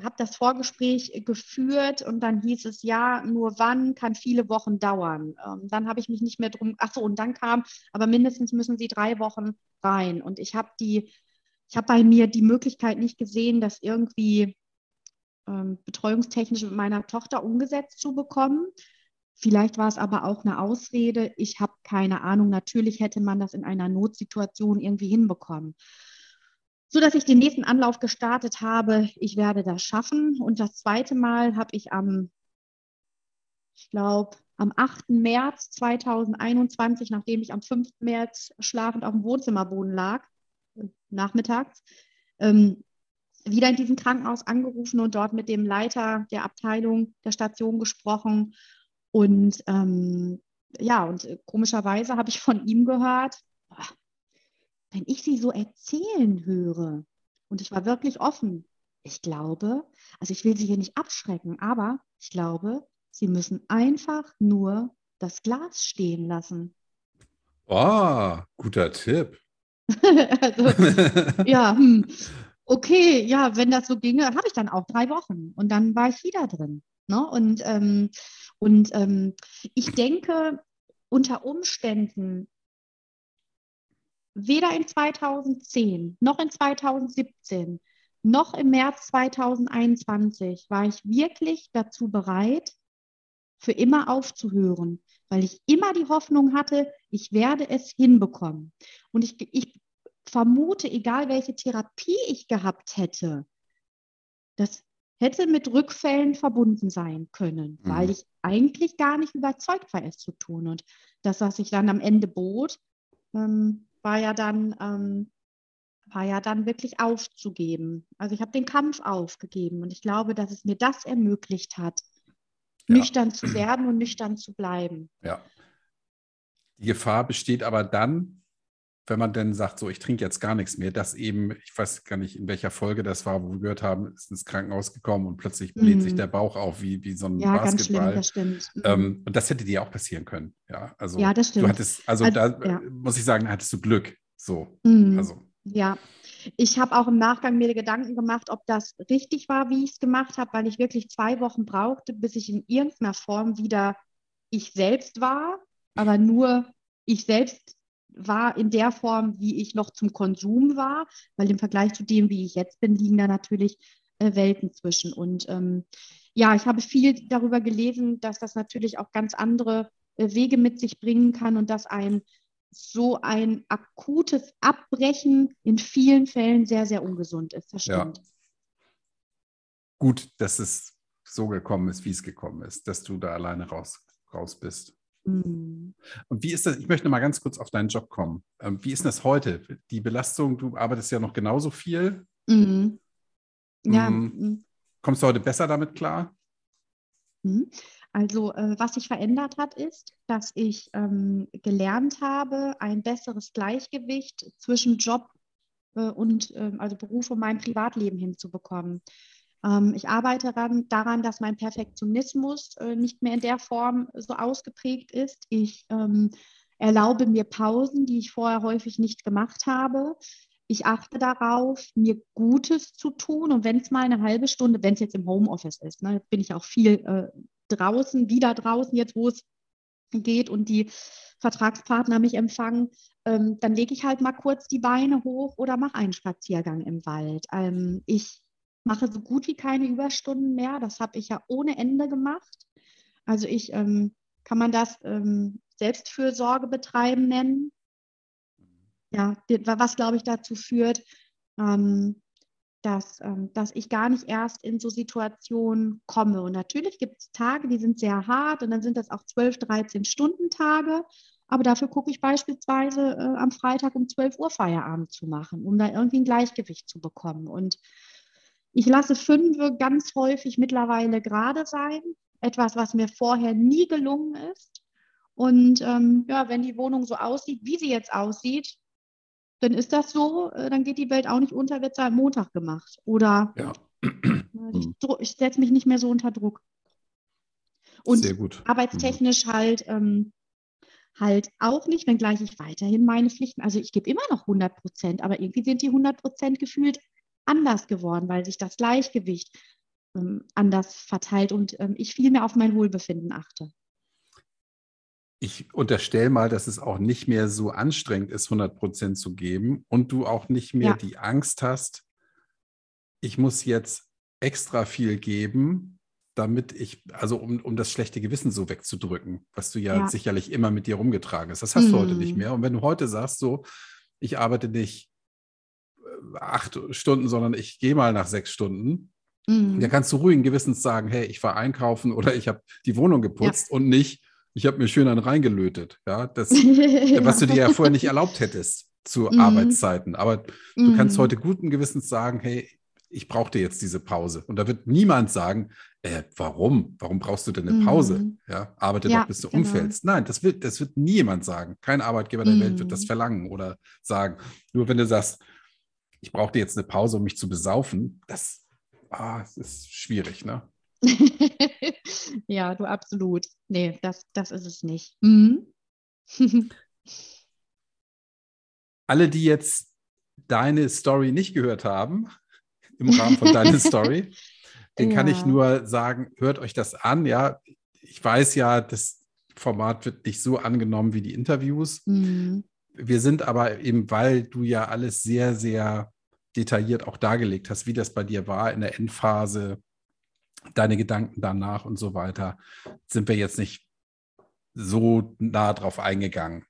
habe das Vorgespräch geführt und dann hieß es, ja, nur wann kann viele Wochen dauern. Ähm, dann habe ich mich nicht mehr drum, ach so, und dann kam, aber mindestens müssen Sie drei Wochen rein. Und ich habe die, ich habe bei mir die Möglichkeit nicht gesehen, das irgendwie ähm, betreuungstechnisch mit meiner Tochter umgesetzt zu bekommen. Vielleicht war es aber auch eine Ausrede. Ich habe keine Ahnung. Natürlich hätte man das in einer Notsituation irgendwie hinbekommen so dass ich den nächsten Anlauf gestartet habe. Ich werde das schaffen. Und das zweite Mal habe ich am, ich glaube, am 8. März 2021, nachdem ich am 5. März schlafend auf dem Wohnzimmerboden lag, nachmittags, ähm, wieder in diesem Krankenhaus angerufen und dort mit dem Leiter der Abteilung der Station gesprochen. Und ähm, ja, und komischerweise habe ich von ihm gehört, wenn ich sie so erzählen höre, und ich war wirklich offen, ich glaube, also ich will sie hier nicht abschrecken, aber ich glaube, sie müssen einfach nur das Glas stehen lassen. Oh, guter Tipp. also, ja, hm. okay, ja, wenn das so ginge, habe ich dann auch drei Wochen und dann war ich wieder drin. Ne? Und, ähm, und ähm, ich denke, unter Umständen weder in 2010 noch in 2017 noch im März 2021 war ich wirklich dazu bereit, für immer aufzuhören, weil ich immer die Hoffnung hatte, ich werde es hinbekommen. Und ich, ich vermute, egal welche Therapie ich gehabt hätte, das hätte mit Rückfällen verbunden sein können, mhm. weil ich eigentlich gar nicht überzeugt war, es zu tun. Und das, was sich dann am Ende bot, ähm, war ja dann, ähm, war ja dann wirklich aufzugeben. Also ich habe den Kampf aufgegeben und ich glaube, dass es mir das ermöglicht hat, ja. nüchtern zu werden und nüchtern zu bleiben. Ja. Die Gefahr besteht aber dann, wenn man dann sagt, so, ich trinke jetzt gar nichts mehr, dass eben, ich weiß gar nicht, in welcher Folge das war, wo wir gehört haben, ist ins Krankenhaus gekommen und plötzlich bläht mm. sich mhm. der Bauch auf wie, wie so ein ja, Basketball. Ganz schlimm, das stimmt. Mhm. Ähm, und das hätte dir auch passieren können. Ja, also, ja, das stimmt. Du hattest, also, also da ja. muss ich sagen, hattest du Glück. So. Mm. Also. Ja, ich habe auch im Nachgang mir Gedanken gemacht, ob das richtig war, wie ich es gemacht habe, weil ich wirklich zwei Wochen brauchte, bis ich in irgendeiner Form wieder ich selbst war, aber nur ich selbst war in der Form, wie ich noch zum Konsum war, weil im Vergleich zu dem, wie ich jetzt bin, liegen da natürlich äh, Welten zwischen. Und ähm, ja, ich habe viel darüber gelesen, dass das natürlich auch ganz andere äh, Wege mit sich bringen kann und dass ein so ein akutes Abbrechen in vielen Fällen sehr, sehr ungesund ist. Das stimmt. Ja. Gut, dass es so gekommen ist, wie es gekommen ist, dass du da alleine raus, raus bist. Mhm. Und wie ist das? Ich möchte mal ganz kurz auf deinen Job kommen. Ähm, wie ist das heute? Die Belastung, du arbeitest ja noch genauso viel. Mhm. Ja. Mhm. Mhm. Kommst du heute besser damit klar? Mhm. Also, äh, was sich verändert hat, ist, dass ich ähm, gelernt habe, ein besseres Gleichgewicht zwischen Job äh, und äh, also Beruf und meinem Privatleben hinzubekommen. Ähm, ich arbeite daran, dass mein Perfektionismus äh, nicht mehr in der Form so ausgeprägt ist. Ich ähm, erlaube mir Pausen, die ich vorher häufig nicht gemacht habe. Ich achte darauf, mir Gutes zu tun. Und wenn es mal eine halbe Stunde, wenn es jetzt im Homeoffice ist, ne, bin ich auch viel äh, draußen, wieder draußen, jetzt wo es geht und die Vertragspartner mich empfangen, ähm, dann lege ich halt mal kurz die Beine hoch oder mache einen Spaziergang im Wald. Ähm, ich mache so gut wie keine Überstunden mehr. Das habe ich ja ohne Ende gemacht. Also ich ähm, kann man das ähm, Selbstfürsorge betreiben nennen. Ja, was glaube ich dazu führt, ähm, dass, ähm, dass ich gar nicht erst in so Situationen komme. Und natürlich gibt es Tage, die sind sehr hart und dann sind das auch 12, 13 Stunden Tage. Aber dafür gucke ich beispielsweise äh, am Freitag um 12 Uhr Feierabend zu machen, um da irgendwie ein Gleichgewicht zu bekommen. Und ich lasse fünf ganz häufig mittlerweile gerade sein. Etwas, was mir vorher nie gelungen ist. Und ähm, ja, wenn die Wohnung so aussieht, wie sie jetzt aussieht, dann ist das so, äh, dann geht die Welt auch nicht unter, wird es am Montag gemacht. Oder ja. ich, ich setze mich nicht mehr so unter Druck. Und Sehr gut. arbeitstechnisch mhm. halt, ähm, halt auch nicht, wenngleich ich weiterhin meine Pflichten, also ich gebe immer noch 100 Prozent, aber irgendwie sind die 100 Prozent gefühlt anders geworden, weil sich das Gleichgewicht ähm, anders verteilt und ähm, ich viel mehr auf mein Wohlbefinden achte. Ich unterstelle mal, dass es auch nicht mehr so anstrengend ist, 100 Prozent zu geben und du auch nicht mehr ja. die Angst hast, ich muss jetzt extra viel geben, damit ich, also um, um das schlechte Gewissen so wegzudrücken, was du ja, ja. sicherlich immer mit dir rumgetragen hast. Das hast mhm. du heute nicht mhm. mehr. Und wenn du heute sagst, so, ich arbeite nicht acht Stunden, sondern ich gehe mal nach sechs Stunden, mhm. dann kannst du ruhigen Gewissens sagen, hey, ich war einkaufen oder ich habe die Wohnung geputzt ja. und nicht, ich habe mir schön einen reingelötet. Ja, das, was du dir ja vorher nicht erlaubt hättest zu mhm. Arbeitszeiten. Aber du kannst mhm. heute guten Gewissens sagen, hey, ich brauchte jetzt diese Pause. Und da wird niemand sagen, äh, warum? Warum brauchst du denn eine Pause? Mhm. Ja, arbeite ja, doch, bis du genau. umfällst. Nein, das wird, das wird niemand sagen. Kein Arbeitgeber der. Welt wird das mhm. verlangen oder sagen. Nur wenn du sagst, ich brauchte jetzt eine Pause, um mich zu besaufen, das, ah, das ist schwierig, ne? ja, du absolut. Nee, das, das ist es nicht. Mhm. Alle, die jetzt deine Story nicht gehört haben, im Rahmen von deiner Story. Den ja. kann ich nur sagen, hört euch das an. Ja, ich weiß ja, das Format wird nicht so angenommen wie die Interviews. Mhm. Wir sind aber eben, weil du ja alles sehr, sehr detailliert auch dargelegt hast, wie das bei dir war in der Endphase, deine Gedanken danach und so weiter, sind wir jetzt nicht so nah drauf eingegangen.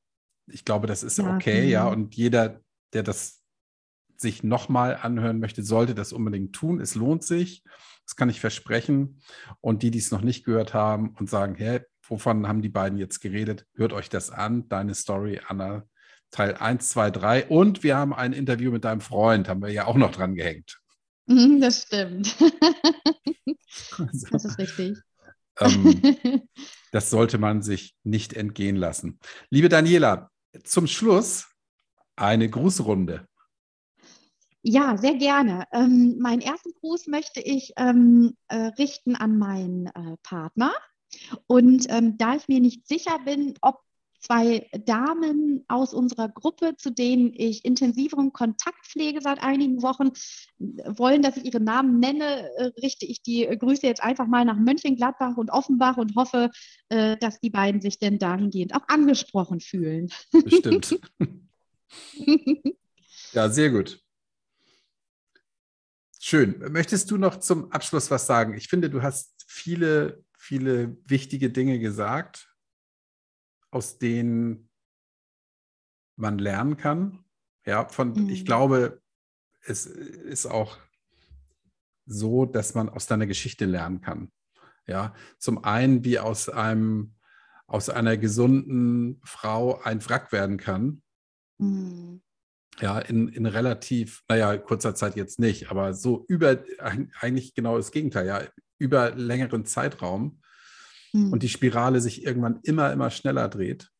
Ich glaube, das ist ja, okay, ja. ja. Und jeder, der das sich nochmal anhören möchte, sollte das unbedingt tun. Es lohnt sich. Das kann ich versprechen. Und die, die es noch nicht gehört haben und sagen, hä, wovon haben die beiden jetzt geredet? Hört euch das an. Deine Story, Anna, Teil 1, 2, 3. Und wir haben ein Interview mit deinem Freund, haben wir ja auch noch dran gehängt. Mhm, das stimmt. das ist richtig. Ähm, das sollte man sich nicht entgehen lassen. Liebe Daniela, zum Schluss eine Grußrunde. Ja, sehr gerne. Ähm, meinen ersten Gruß möchte ich ähm, äh, richten an meinen äh, Partner. Und ähm, da ich mir nicht sicher bin, ob zwei Damen aus unserer Gruppe, zu denen ich intensiveren Kontakt pflege seit einigen Wochen, wollen, dass ich ihre Namen nenne, äh, richte ich die Grüße jetzt einfach mal nach Mönchengladbach und Offenbach und hoffe, äh, dass die beiden sich denn dahingehend auch angesprochen fühlen. Bestimmt. ja, sehr gut. Schön. Möchtest du noch zum Abschluss was sagen? Ich finde, du hast viele, viele wichtige Dinge gesagt, aus denen man lernen kann. Ja, von, mhm. ich glaube, es ist auch so, dass man aus deiner Geschichte lernen kann. Ja, zum einen, wie aus einem, aus einer gesunden Frau ein Wrack werden kann. Mhm ja, in, in relativ, naja, kurzer Zeit jetzt nicht, aber so über, eigentlich genau das Gegenteil, ja, über längeren Zeitraum mhm. und die Spirale sich irgendwann immer, immer schneller dreht.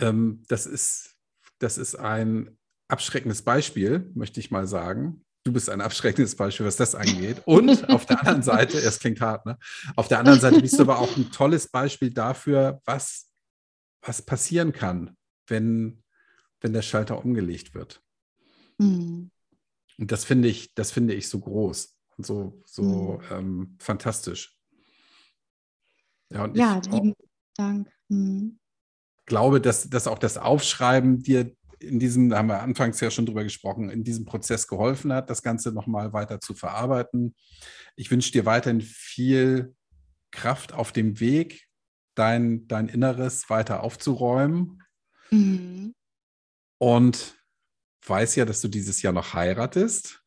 Ähm, das, ist, das ist ein abschreckendes Beispiel, möchte ich mal sagen. Du bist ein abschreckendes Beispiel, was das angeht. Und auf der anderen Seite, es klingt hart, ne? Auf der anderen Seite bist du aber auch ein tolles Beispiel dafür, was, was passieren kann, wenn wenn der Schalter umgelegt wird. Mhm. Und das finde ich, das finde ich so groß und so, so mhm. ähm, fantastisch. Ja, und ja ich lieben Dank. Mhm. glaube, dass, dass auch das Aufschreiben dir in diesem, da haben wir anfangs ja schon drüber gesprochen, in diesem Prozess geholfen hat, das Ganze nochmal weiter zu verarbeiten. Ich wünsche dir weiterhin viel Kraft auf dem Weg, dein, dein Inneres weiter aufzuräumen. Mhm und weiß ja, dass du dieses Jahr noch heiratest.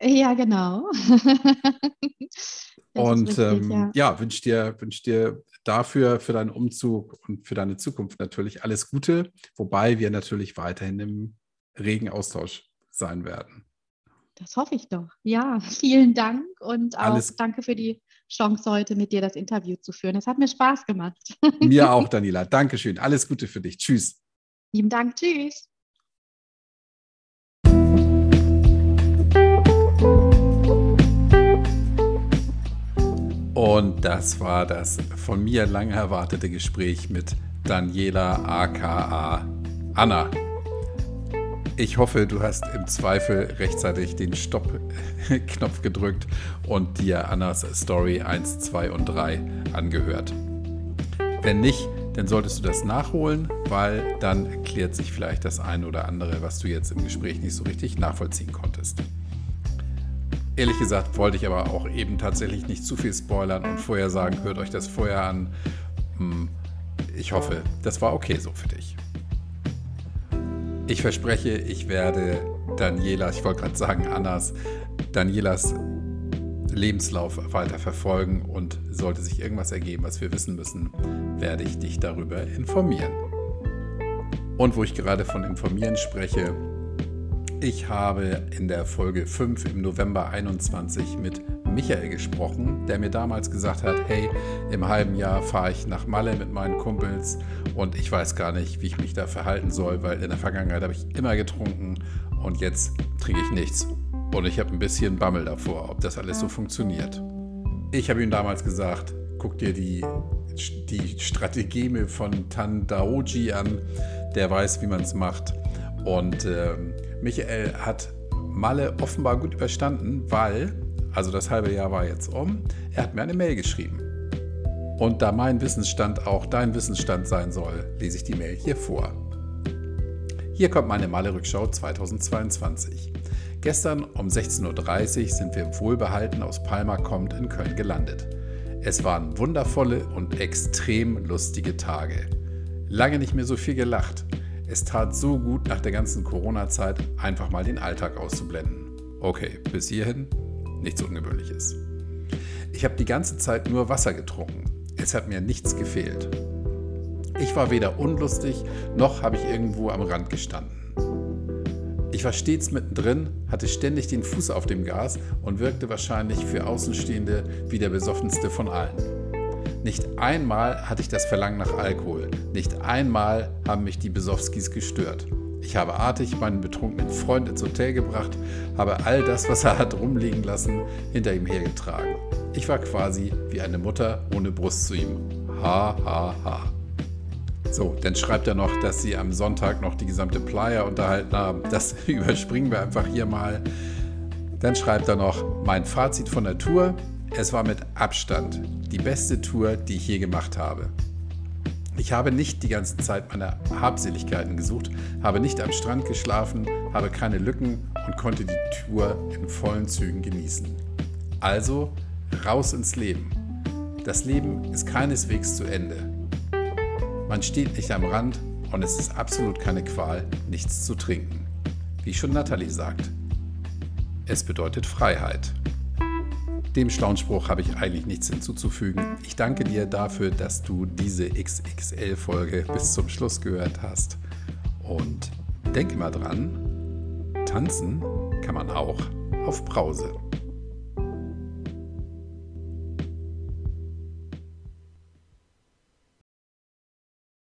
Ja, genau. und richtig, ähm, ja, ja wünsche dir, wünsch dir dafür, für deinen Umzug und für deine Zukunft natürlich alles Gute, wobei wir natürlich weiterhin im regen Austausch sein werden. Das hoffe ich doch. Ja, vielen Dank und auch alles danke für die Chance heute mit dir das Interview zu führen. Das hat mir Spaß gemacht. Mir auch, Daniela. Dankeschön. Alles Gute für dich. Tschüss. Lieben Dank. Tschüss. Und das war das von mir lange erwartete Gespräch mit Daniela aka Anna. Ich hoffe, du hast im Zweifel rechtzeitig den Stopp-Knopf gedrückt und dir Annas Story 1, 2 und 3 angehört. Wenn nicht, dann solltest du das nachholen, weil dann klärt sich vielleicht das eine oder andere, was du jetzt im Gespräch nicht so richtig nachvollziehen konntest. Ehrlich gesagt wollte ich aber auch eben tatsächlich nicht zu viel spoilern und vorher sagen, hört euch das vorher an. Hm, ich hoffe, das war okay so für dich. Ich verspreche, ich werde Daniela, ich wollte gerade sagen Annas, Danielas Lebenslauf weiter verfolgen und sollte sich irgendwas ergeben, was wir wissen müssen, werde ich dich darüber informieren. Und wo ich gerade von informieren spreche, ich habe in der Folge 5 im November 21 mit Michael gesprochen, der mir damals gesagt hat, hey, im halben Jahr fahre ich nach Malle mit meinen Kumpels und ich weiß gar nicht, wie ich mich da verhalten soll, weil in der Vergangenheit habe ich immer getrunken und jetzt trinke ich nichts. Und ich habe ein bisschen Bammel davor, ob das alles so funktioniert. Ich habe ihm damals gesagt, guck dir die, die Strategie von Tandaoji an, der weiß, wie man es macht. Und äh, Michael hat Malle offenbar gut überstanden, weil also das halbe Jahr war jetzt um, er hat mir eine Mail geschrieben. Und da mein Wissensstand auch dein Wissensstand sein soll, lese ich die Mail hier vor. Hier kommt meine Malerückschau 2022. Gestern um 16.30 Uhr sind wir wohlbehalten aus Palma kommt in Köln gelandet. Es waren wundervolle und extrem lustige Tage. Lange nicht mehr so viel gelacht. Es tat so gut nach der ganzen Corona-Zeit einfach mal den Alltag auszublenden. Okay, bis hierhin nichts Ungewöhnliches. Ich habe die ganze Zeit nur Wasser getrunken. Es hat mir nichts gefehlt. Ich war weder unlustig, noch habe ich irgendwo am Rand gestanden. Ich war stets mittendrin, hatte ständig den Fuß auf dem Gas und wirkte wahrscheinlich für Außenstehende wie der besoffenste von allen. Nicht einmal hatte ich das Verlangen nach Alkohol, nicht einmal haben mich die Besowskis gestört. Ich habe artig meinen betrunkenen Freund ins Hotel gebracht, habe all das, was er hat rumliegen lassen, hinter ihm hergetragen. Ich war quasi wie eine Mutter ohne Brust zu ihm. Ha, ha, ha. So, dann schreibt er noch, dass sie am Sonntag noch die gesamte Playa unterhalten haben. Das überspringen wir einfach hier mal. Dann schreibt er noch, mein Fazit von der Tour. Es war mit Abstand die beste Tour, die ich je gemacht habe. Ich habe nicht die ganze Zeit meine Habseligkeiten gesucht, habe nicht am Strand geschlafen, habe keine Lücken und konnte die Tour in vollen Zügen genießen. Also raus ins Leben. Das Leben ist keineswegs zu Ende. Man steht nicht am Rand und es ist absolut keine Qual, nichts zu trinken. Wie schon Natalie sagt. Es bedeutet Freiheit. Dem schlauen Spruch habe ich eigentlich nichts hinzuzufügen. Ich danke dir dafür, dass du diese XXL-Folge bis zum Schluss gehört hast. Und denke mal dran, tanzen kann man auch auf Brause.